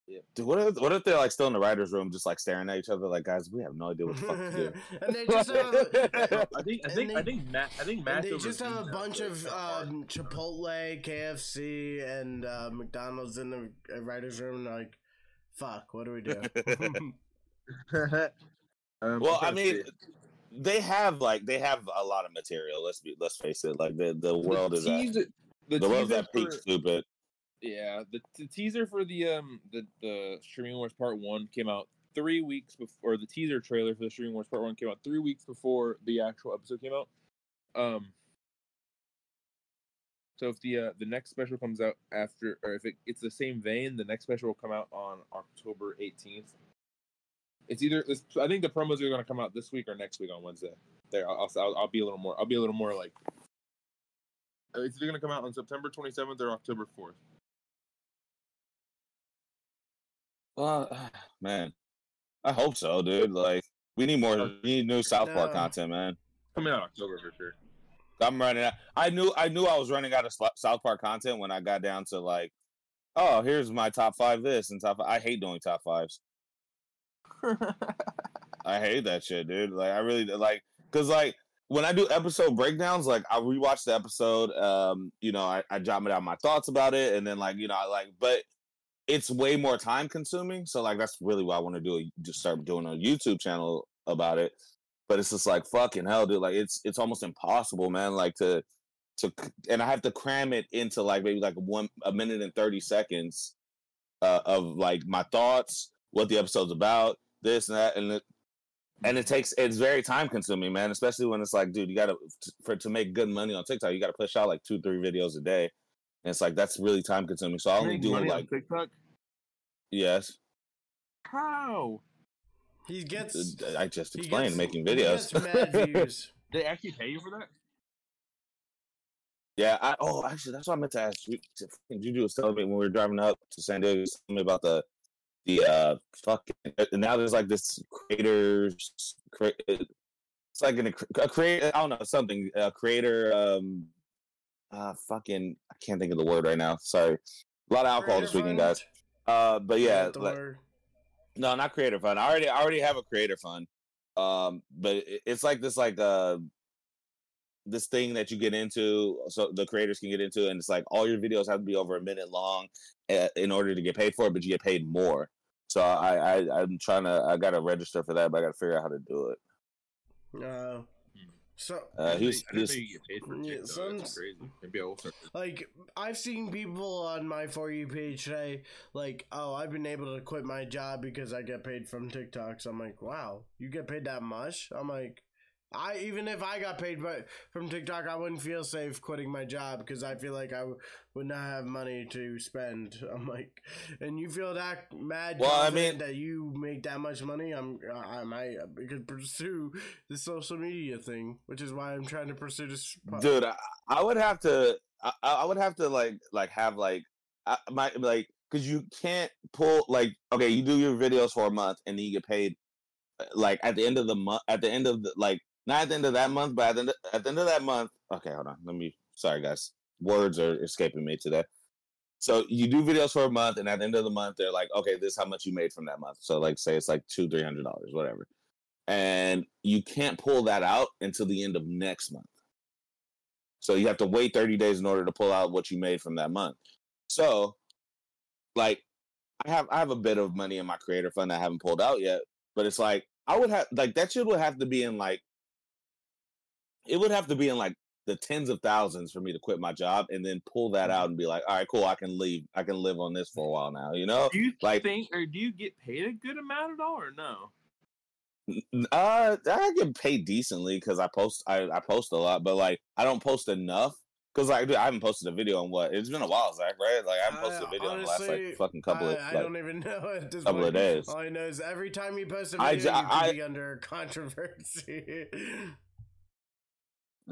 Yeah. Dude, what if what if they're like still in the writers' room, just like staring at each other, like guys, we have no idea what the fuck to do. and they just have, I think I think they- I think Matt I think and Matt they just have a bunch of um, Chipotle, KFC, and uh, McDonald's in the uh, writers' room. Like, fuck, what do we do? um, well, I I'm trying to mean, see. they have like they have a lot of material. Let's be let's face it. Like the the world is at, the, the world's teaser at peak stupid. Yeah, the, the teaser for the um the the Streaming Wars Part One came out three weeks before, or the teaser trailer for the Streaming Wars Part One came out three weeks before the actual episode came out. Um. So if the uh, the next special comes out after, or if it, it's the same vein, the next special will come out on October eighteenth. It's either it's, I think the promos are going to come out this week or next week on Wednesday. There, I'll, I'll I'll be a little more. I'll be a little more like. uh, It's either going to come out on September twenty seventh or October fourth. Well, man, I hope so, dude. Like we need more. We need new South Park No. content, man. Coming out October for sure. I'm running out. I knew I knew I was running out of South Park content when I got down to like, oh, here's my top five. This and top. Five. I hate doing top fives. I hate that shit, dude. Like I really like because like when I do episode breakdowns, like I rewatch the episode. Um, you know, I, I jot down my thoughts about it, and then like you know, I like, but it's way more time consuming. So like that's really why I want to do. A, just start doing a YouTube channel about it. But it's just like fucking hell, dude. Like it's it's almost impossible, man. Like to to and I have to cram it into like maybe like one a minute and thirty seconds uh, of like my thoughts, what the episode's about, this and that, and it and it takes it's very time consuming, man. Especially when it's like, dude, you gotta for to make good money on TikTok, you gotta push out like two, three videos a day, and it's like that's really time consuming. So I only do like TikTok. yes, How? He gets. I just explained gets- making videos. gets mad views. They actually pay you for that? Yeah, I oh actually that's what I meant to ask you. Juju was telling me when we were driving up to San Diego, he telling me about the the uh fucking now there's like this creators cre- it's like an, a creator I don't know something a creator um uh fucking I can't think of the word right now. Sorry. A lot of alcohol this weekend, guys. Uh but yeah, Not like, word. No, not creator fund. I already I already have a creator fund. Um, but it's like this like uh this thing that you get into, so the creators can get into, and it's like all your videos have to be over a minute long in order to get paid for it, but you get paid more. So I, I I'm trying to I gotta register for that, but I gotta figure out how to do it. Uh, so Uh, he was, I he was you get paid for Yeah, TikTok. some- That's crazy. Maybe I will start. like I've seen people on my for you page say like, "Oh, I've been able to quit my job because I get paid from TikTok." So I'm like, "Wow, you get paid that much?" I'm like, I even if I got paid by, from TikTok, I wouldn't feel safe quitting my job because I feel like I w- would not have money to spend. I'm like, and you feel that mad Well, I mean- that you make that much money. I'm I might could pursue the social media thing, which is why I'm trying to pursue this. dude I, I would have to I, I would have to like like have like I, my like because you can't pull like okay you do your videos for a month and then you get paid uh, like at the end of the month at the end of the like not at the end of that month but at the end of, at the end of that month okay hold on let me sorry guys. Words are escaping me today. So you do videos for a month and at the end of the month they're like okay this is how much you made from that month. So like say it's like two three hundred dollars whatever. And you can't pull that out until the end of next month. So you have to wait 30 days in order to pull out what you made from that month. So like I have I have a bit of money in my creator fund that I haven't pulled out yet, but it's like I would have like that shit would have to be in like it would have to be in like the tens of thousands for me to quit my job and then pull that out and be like, all right, cool, I can leave. I can live on this for a while now. You know, Do you like think, or do you get paid a good amount at all, or no? Uh, I get paid decently because I post. I, I post a lot, but like I don't post enough because like dude, I haven't posted a video on what? It's been a while, Zach. Right? Like I haven't posted a video in the last like fucking couple I, of I don't even know at this couple of days. All I know is every time you post a video, ju- you could I- be under controversy.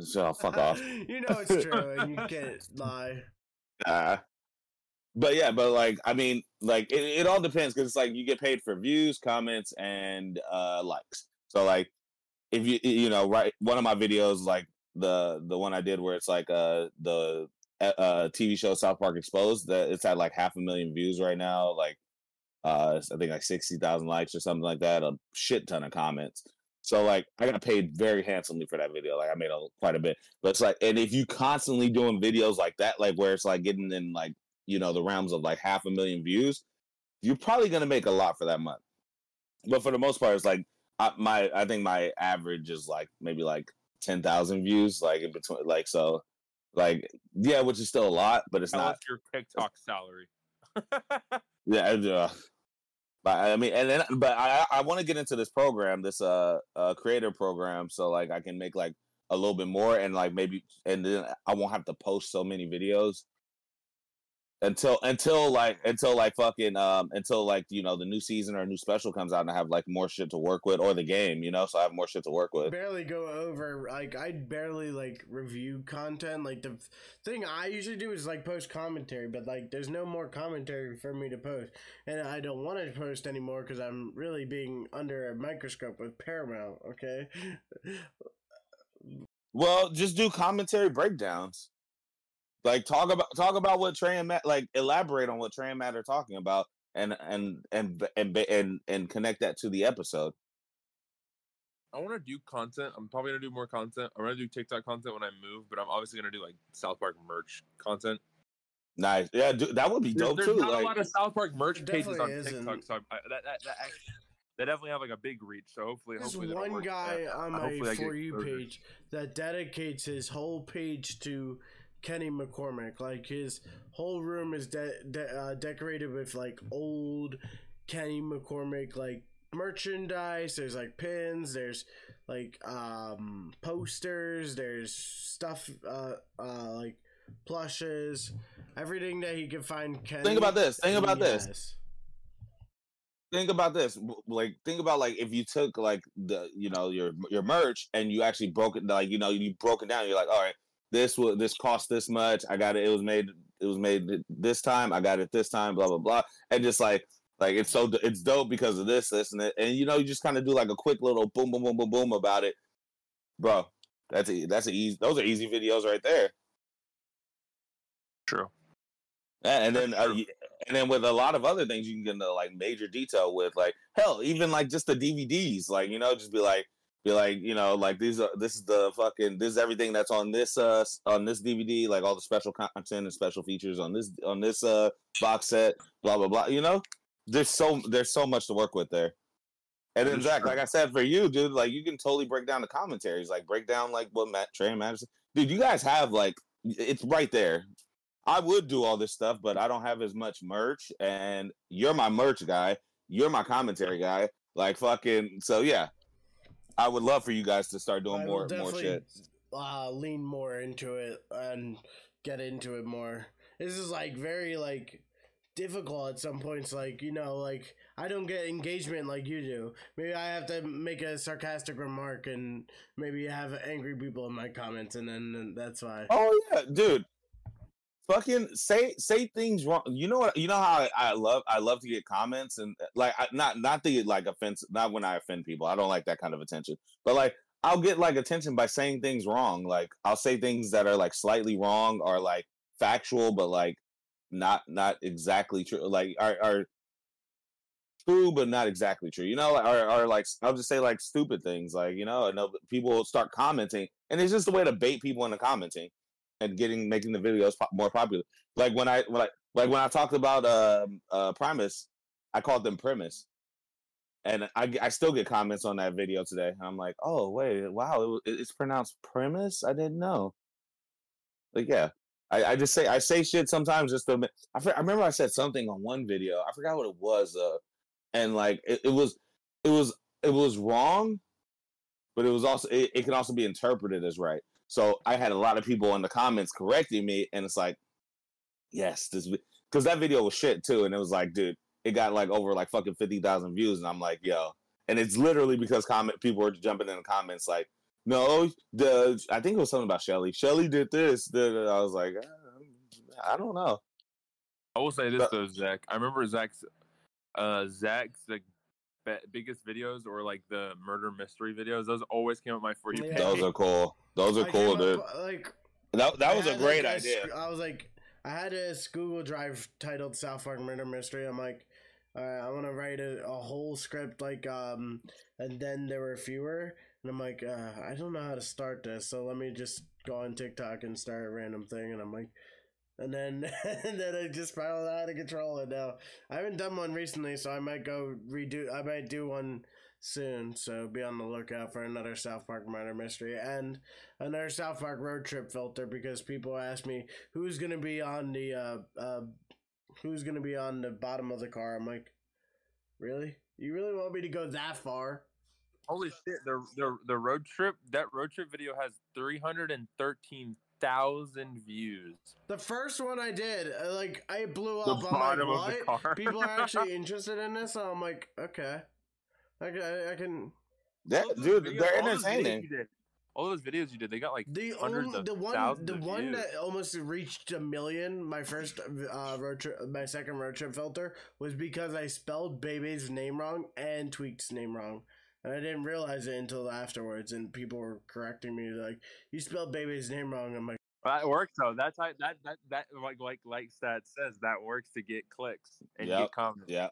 So fuck off. you know it's true, and you can't lie. Uh, but yeah, but like I mean, like it, it all depends because it's like you get paid for views, comments, and uh likes. So like if you you know right one of my videos like the the one I did where it's like uh the uh, uh TV show South Park Exposed that it's at like half a million views right now like uh I think like 60,000 likes or something like that a shit ton of comments so like I got paid very handsomely for that video like I made a quite a bit. But it's like and if you constantly doing videos like that like where it's like getting in like you know the realms of like half a million views you're probably going to make a lot for that month. But for the most part it's like I, my I think my average is like maybe like 10,000 views like in between like so like yeah which is still a lot but it's not your TikTok salary. yeah, uh, but I mean, and then, but I I want to get into this program, this uh, uh creator program, so like I can make like a little bit more, and like maybe, and then I won't have to post so many videos until until like until like fucking um until like you know the new season or a new special comes out and I have like more shit to work with or the game, you know, so I have more shit to work with. barely go over like I barely like review content. Like the thing I usually do is like post commentary, but like there's no more commentary for me to post, and I don't want to post anymore because I'm really being under a microscope with Paramount. Okay, Well, just do commentary breakdowns. Like talk about talk about what Trey and Matt like elaborate on what Trey and Matt are talking about and and and and and and connect that to the episode. I want to do content. I'm probably gonna do more content. I'm gonna do TikTok content when I move, but I'm obviously gonna do like South Park merch content. Nice. Yeah, dude, that would be There's, dope there's too. not Like a lot of South Park merch It pages on TikTok, isn't. so I, I, that that that actually, they definitely have like a big reach. So hopefully, there's hopefully they one guy on my Hopefully I get for you page that dedicates his whole page to Kenny McCormick. Like his whole room is de- de- uh, decorated with like old Kenny McCormick like merchandise. There's like pins. There's like um posters. There's stuff uh uh like plushes. Everything that he can find. Kenny, Think about this. Think about this. think about this. Like think about like if you took like the you know your your merch and you actually broke it like you know you broke it down. You're like, all right, this will this cost this much. I got it. It was made. It was made this time. I got it this time. Blah blah blah. And just like like it's so it's dope because of this this and that. And you know you just kind of do like a quick little boom boom boom boom boom about it, bro. That's a, that's a easy. Those are easy videos right there. True. And then uh, and then with a lot of other things you can get into like major detail with like hell even like just the DVDs like you know just be like be like you know like these are this is the fucking this is everything that's on this uh on this DVD like all the special content and special features on this on this uh box set blah blah blah you know there's so there's so much to work with there and then Zach like I said for you dude like you can totally break down the commentaries like break down like what Matt Trey and Matt dude you guys have like it's right there I would do all this stuff, but I don't have as much merch. And you're my merch guy. You're my commentary guy. Like fucking. So yeah, I would love for you guys to start doing I more more shit. Uh, lean more into it and get into it more. This is like very like difficult at some points. Like you know, like I don't get engagement like you do. Maybe I have to make a sarcastic remark and maybe have angry people in my comments, and then that's why. Oh yeah, dude. Fucking say say things wrong. You know what? You know how I, I love I love to get comments and uh, like I, not not the like offense. Not when I offend people. I don't like that kind of attention. But like I'll get like attention by saying things wrong. Like I'll say things that are like slightly wrong or like factual, but like not not exactly true. Like are are true but not exactly true. You know, or or like I'll just say like stupid things. Like you know, and people will start commenting, and it's just a way to bait people into commenting and getting making the videos po- more popular. Like when I when I like when I talked about um uh Primus, I called them Premise. and I, I still get comments on that video today. I'm like, oh wait, wow, it, it's pronounced premise. I didn't know. Like, yeah, I, I just say I say shit sometimes just to. I, I remember I said something on one video. I forgot what it was. Uh, and like it, it was, it was, it was wrong, but it was also it, it can also be interpreted as right. So I had a lot of people in the comments correcting me, and it's like, yes, this because that video was shit too, and it was like, dude, it got like over like fucking fifty thousand views, and I'm like, yo, and it's literally because comment people were jumping in the comments like, no, the I think it was something about Shelly. Shelly did this. da- da- da." I was like, uh, I don't know. I will say this But- though, Zach. I remember Zach's uh Zach's like biggest videos or like the murder mystery videos. Those always came up my for you. Yeah. page. Those are cool. Those are I cool, dude. up, like That that I was a great like, idea. sc- I was like, I had this Google Drive titled South Park Murder Mystery. I'm like, all right, I want to write a, a whole script, like, um, and then there were fewer, and I'm like, uh, I don't know how to start this, so let me just go on TikTok and start a random thing, and I'm like. And then, and then I just spiraled out of control. And now I haven't done one recently, so I might go redo. I might do one soon. So be on the lookout for another South Park murder mystery and another South Park road trip filter because people ask me who's gonna be on the uh, uh who's gonna be on the bottom of the car. I'm like, really? You really want me to go that far? Holy shit! The the the road trip that road trip video has three hundred and thirteen thousand views. The first one I did, uh, like I blew The up. I'm like, bottom of what? the car. People are actually interested in this. So I'm like, okay, I can. I can That dude, videos- they're all those entertaining. All those videos you did, they got like The hundreds only, of the one thousands the of one views. that almost reached a million, my first uh, road trip, my second road trip filter was because I spelled Bebe's name wrong and Tweek's name wrong, and I didn't realize it until afterwards, and people were correcting me like, "You spelled Bebe's name wrong." I'm like, That works though. That's how that that that like like like Stat says that works to get clicks and Yep. get comments. Yeah.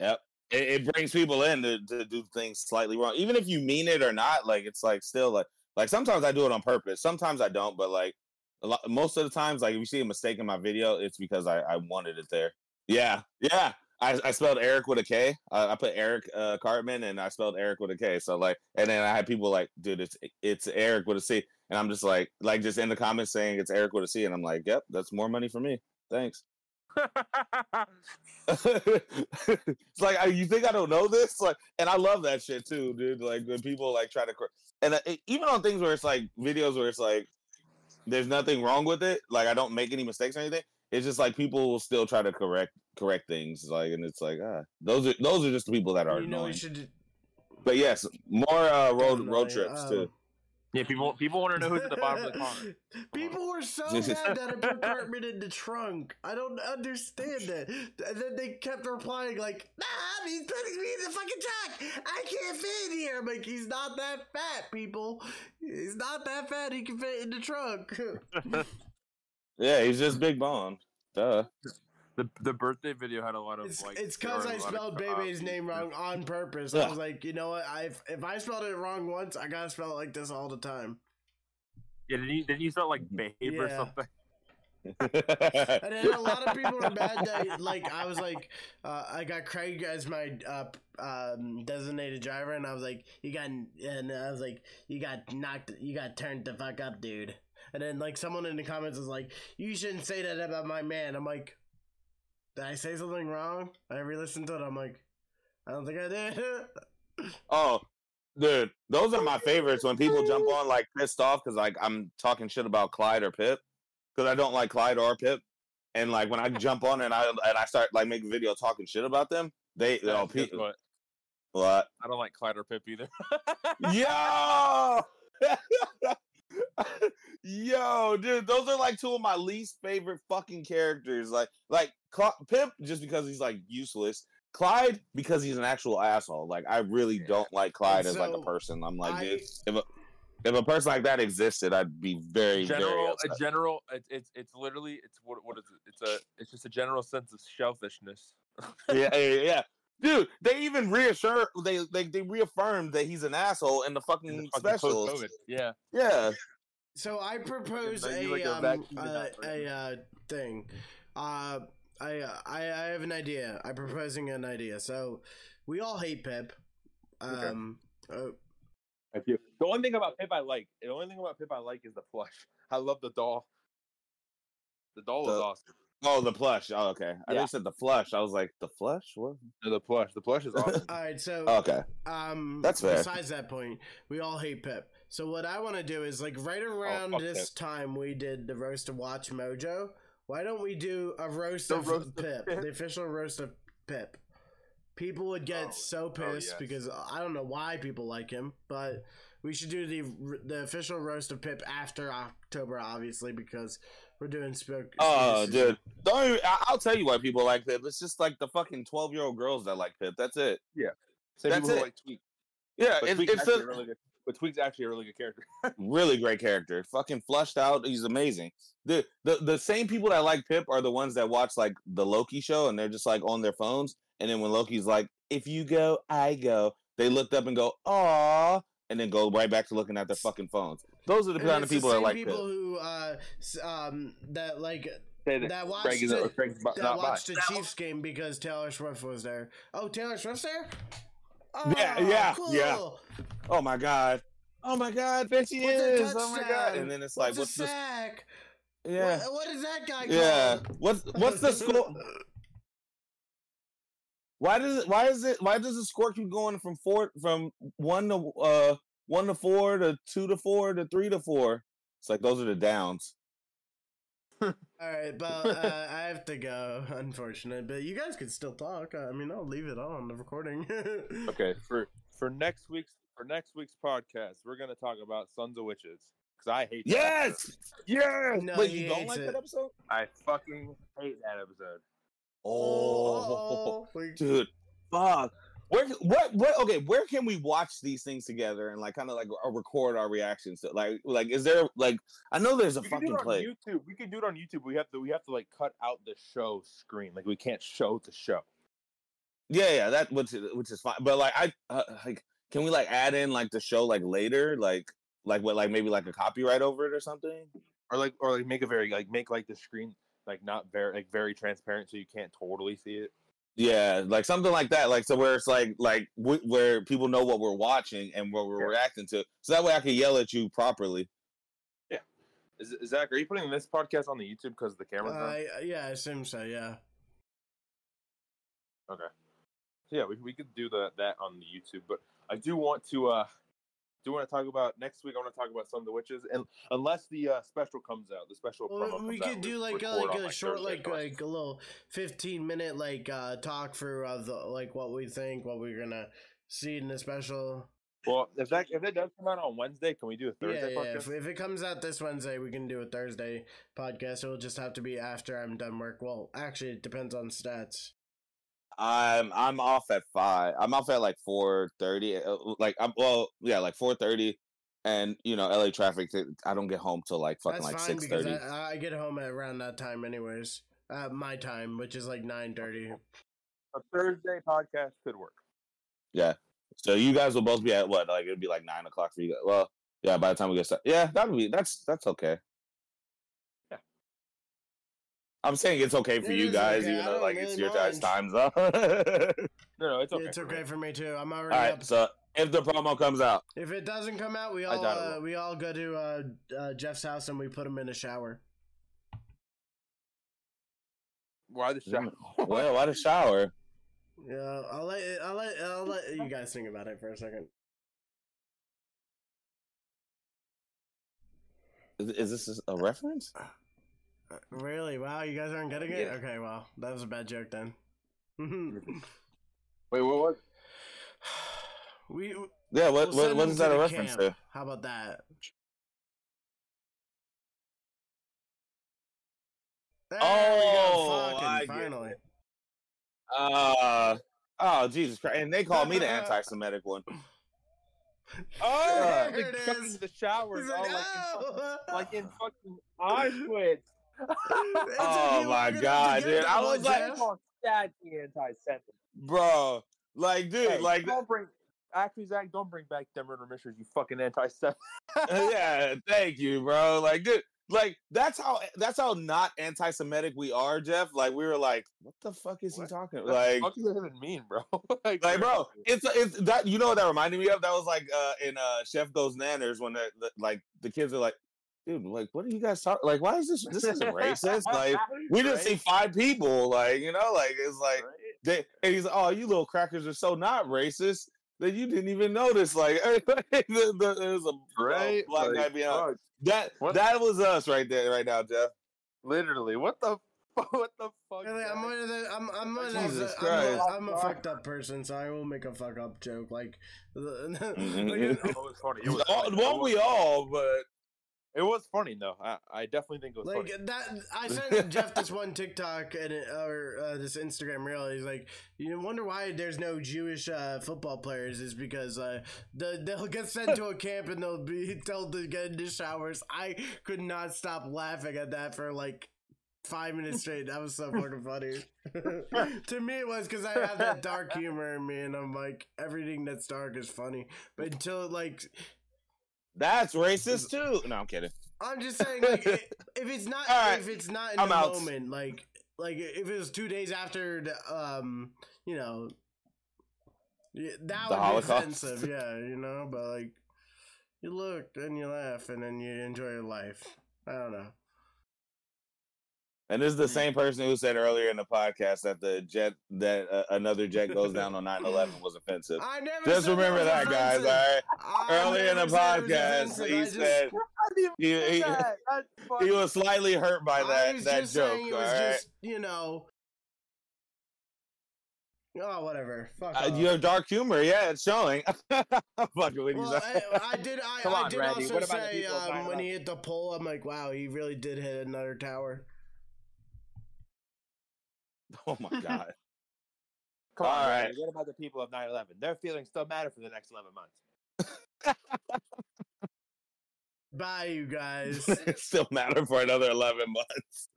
Yep. It, it brings people in to, to do things slightly wrong. Even if you mean it or not, like it's like still like like sometimes I do it on purpose. Sometimes I don't, but like a lot, most of the times, like if you see a mistake in my video, it's because I, I wanted it there. Yeah. Yeah. I, I spelled Eric with a K. I, I put Eric uh, Cartman and I spelled Eric with a K. So like, and then I had people like, dude, it's it's Eric with a C, and I'm just like, like just in the comments saying it's Eric with a C, and I'm like, yep, that's more money for me. Thanks. it's like I- you think I don't know this, like, and I love that shit too, dude. Like when people like try to, cor- and uh, even on things where it's like videos where it's like there's nothing wrong with it, like I don't make any mistakes or anything. It's just like people will still try to correct correct things, like, and it's like ah, those are those are just the people that are you know, annoying. we should. But yes, more uh, road road trips um, too. Yeah, people people want to know who's at the bottom of the car. People were so mad that I put Cartman in the trunk. I don't understand that. And then they kept replying like, "Nah, he's putting me in the fucking trunk. I can't fit in here." I'm like, he's not that fat, people. He's not that fat. He can fit in the trunk. Yeah, he's just big bone. Duh. The the birthday video had a lot of It's like. it's because were a I lot of, spelled Bebe's name wrong on purpose. I was like, you know what? I if I spelled it wrong once, I gotta spell it like this all the time. Yeah, did you did you spell like babe or something? And then a lot of people were mad that, like, I was like, uh, I got Craig as my uh, um, designated driver, and I was like, you got, and I was like, you got knocked, you got turned the fuck up, dude. And then, like, someone in the comments was like, you shouldn't say that about my man. I'm like, did I say something wrong? I re listened to it. I'm like, I don't think I did. Oh, dude, those are my favorites when people jump on like pissed off because like I'm talking shit about Clyde or Pip because I don't like Clyde or Pip, and like when I jump on and I and I start like making video talking shit about them, they Yeah, oh guess people what? what I don't like Clyde or Pip either. yo. Yo, dude, those are like two of my least favorite fucking characters. Like, like Cl- Pip, just because he's like useless. Clyde, because he's an actual asshole. Like, I really don't like Clyde as like a person. I'm like, I- dude, if a if a person like that existed, I'd be very, very general, a general. It's it's it's literally it's what what is it? It's a it's just a general sense of shellfishness. yeah, yeah, yeah. Dude, they even reassure they they they reaffirmed that he's an asshole in the fucking, in the fucking specials. Yeah. Yeah. So I propose a like a um, vaccine uh, a uh, thing. Uh, I, uh, I I have an idea. I'm proposing an idea. So we all hate Pip. Um, uh, Thank you. The only thing about Pip I like, the only thing about Pip I like is the plush. I love the doll. The doll is awesome. Oh, the plush. Oh, okay. I Yeah. just said the flush. I was like, the flush? What? No, the plush. The plush is awesome. all right, so Okay. um, That's fair. Besides that point, we all hate Pip. So what I want to do is like right around fuck this Pip. time we did the roast of WatchMojo. Why don't we do a roast, The of, roast of Pip, Pip. the official roast of Pip? People would get Oh, so oh, pissed yes. because I don't know why people like him, but we should do the the official roast of Pip after October, obviously, because we're doing spook. Oh, dude. Don't I- I'll tell you why people like Pip. It's just like the fucking 12 year old girls that like Pip. That's it. Yeah. Same That's people who it. like Tweek. Yeah, But it's, Tweek's it's actually a a really good. But Tweek's actually a really good character. really great character. Fucking flushed out. He's amazing. The, the the same people that like Pip are the ones that watch like the Loki show and they're just like on their phones. And then when Loki's like, if you go, I go, they looked up and go, aw, and then go right back to looking at their fucking phones. Those are the kind of it's the people that like people Pip. who uh um that like Say that watched Craig is the, that not by. watched the Chiefs game because Taylor Swift was there. Oh, Taylor Swift's there. Oh, Yeah, yeah, cool. yeah. Oh my god. Oh my god, there she What's is. Oh my god. And then it's like, What's, what's a this? sack? Yeah. What, what is that guy Yeah. called? What's what's the score? Why does it? Why is it? Why does the score keep going from four from one to uh one to four to two to four to three to four? It's like those are the downs. All right, but uh, I have to go. Unfortunate, but you guys can still talk. I mean, I'll leave it on the recording. Okay, for for next week's for next week's podcast, we're gonna talk about Sons a Witches because I hate. that. Yes, yes. No, Wait, you don't like it. that episode? I fucking hate that episode. Oh, we- dude, fuck. Where what what? Okay, where can we watch these things together and like kind of like uh, record our reactions? To, like like is there like I know there's a We fucking play. YouTube. We can do it on YouTube. We have to we have to like cut out the show screen. Like we can't show the show. Yeah, yeah, that which is which is fine. But like I uh, like can we like add in like the show like later like like what like maybe like a copyright over it or something? Or like or like make a very like make like the screen like not very like very transparent so you can't totally see it. Yeah, like something like that. Like so where it's like like w- where people know what we're watching and what we're Yeah. reacting to. So that way I can yell at you properly. Yeah, is, Zach, are you putting this podcast on the YouTube because the camera's on? Uh, yeah, I assume so. Yeah. Okay. So yeah, we, we could do the, that on the YouTube, but I do want to uh do want to talk about next week. I want to talk about some of the witches, and unless the uh, special comes out, the special promo Well, we comes out, could do like a, like a short Thursday like like a little fifteen minute like uh talk through of the like what we think, what we're gonna see in the special. Well, if that if it does come out on Wednesday, can we do a Thursday yeah, yeah. If, if it comes out this Wednesday, we can do a Thursday podcast. It'll just have to be after I'm done work. Well, actually, it depends on stats. I'm I'm off at five. I'm off at like four thirty. Like I'm well, yeah, like four thirty. And you know, LA traffic. I don't get home till like fucking That's like fine six thirty. I, I get home at around that time, anyways. Uh, my time, which is like nine thirty. A Thursday podcast could work. Yeah. So you guys will both be at what? Like it'd be like nine o'clock for you guys. Well, yeah. By the time we get started, yeah, that would be that's that's okay. Yeah. I'm saying it's okay for It you guys, okay. even though like really it's your guys' times up. No, no, it's okay. It's for me. okay for me too. I'm already right. up. So if the promo comes out, If it doesn't come out, we all uh, we all go to uh, uh, Jeff's house and we put him in a shower. Why the shower? well, why the shower? Yeah, I'll let I'll let I'll let you guys think about it for a second. Is, is this a reference? Uh, Really? Wow, you guys aren't getting it? Yeah. Okay, well, that was a bad joke then. Wait, what was? we Yeah. What we'll what, send what him is to that a reference camp. to? How about that? There Oh, we go. Fucking I get finally. Uh oh Jesus Christ! And they call me the anti-Semitic one. Oh, There like it fucking is. the shower. He's Oh, like, like, in, fucking- "Oh." like in fucking Auschwitz. It's Oh my God, dude. I was like, Jeff? That's the anti-Semitic. bro. Like, dude, Hey, like, don't bring. Actually, Zach, don't bring back them murder mysteries. You fucking anti-Semitic. yeah, thank you, bro. Like, dude, like that's how that's how not anti-Semitic we are, Jeff. Like we were like, what the fuck is he talking? What Like, what does that even mean, bro? like, like, bro, it's it's that you know what that reminded me of? That was like uh in uh Chef Goes Nanners when the, the like the kids are like, dude, like what are you guys talking? Like, why is this this isn't racist? Like, we just see five people, like you know, like it's like Right? they and he's like, oh, you little crackers are so not racist that you didn't even notice. Like, the, the, there's a Right? black guy Like, being on. fuck, That What? that was us right there, right now, Jeff. literally, what the what the fuck? Really, I'm one of the. I'm. I'm one of Jesus. I'm, a, I'm a fucked up person, so I will make a fuck up joke. Like, Mhm. like, It was funny. It was funny. won't It we all? But It was funny though. I, I definitely think it was like funny. that. I sent Jeff this one TikTok and it, or uh, this Instagram reel. He's like, you wonder why there's no Jewish uh, football players? Is because uh, the, they'll get sent to a camp and they'll be told to get into showers. I could not stop laughing at that for like. Five minutes straight. That was so fucking funny. to me, it was because I have that dark humor in me, and I'm like, everything that's dark is funny. But until like that's racist too. No, I'm kidding. I'm just saying, like, i- if it's not, All right, if it's not in I'm the out. moment, like, like if it was two days after, the, um, you know, yeah, that The would Holocaust. be offensive, yeah, you know. But like, you look and you laugh and then you enjoy your life. I don't know. And this is the same person who said earlier in the podcast that the jet that uh, another jet goes down on 9/11 was offensive. I never Just remember that, guys. All offensive. right. Earlier in the never said it was podcast, he just- said he, he, That's he was slightly hurt by that that joke. was right. just, you know. Oh, whatever. Fuck Uh, have dark humor, yeah, it's showing. Fucking with. Well, I, I did. I, Come I on, did Randy, also what about the say um, when he hit the pole, I'm like, wow, he really did hit another tower. oh my god. Come on, All Randy, right. What about the people of 9/11? Their feelings still matter for the next 11 months. Bye, you guys. Still matter for another 11 months.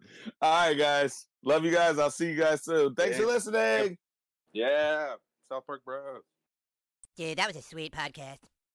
All right, guys. Love you guys. I'll see you guys soon. Thanks for listening. Yeah, South Park Bros. Dude, that was a sweet podcast.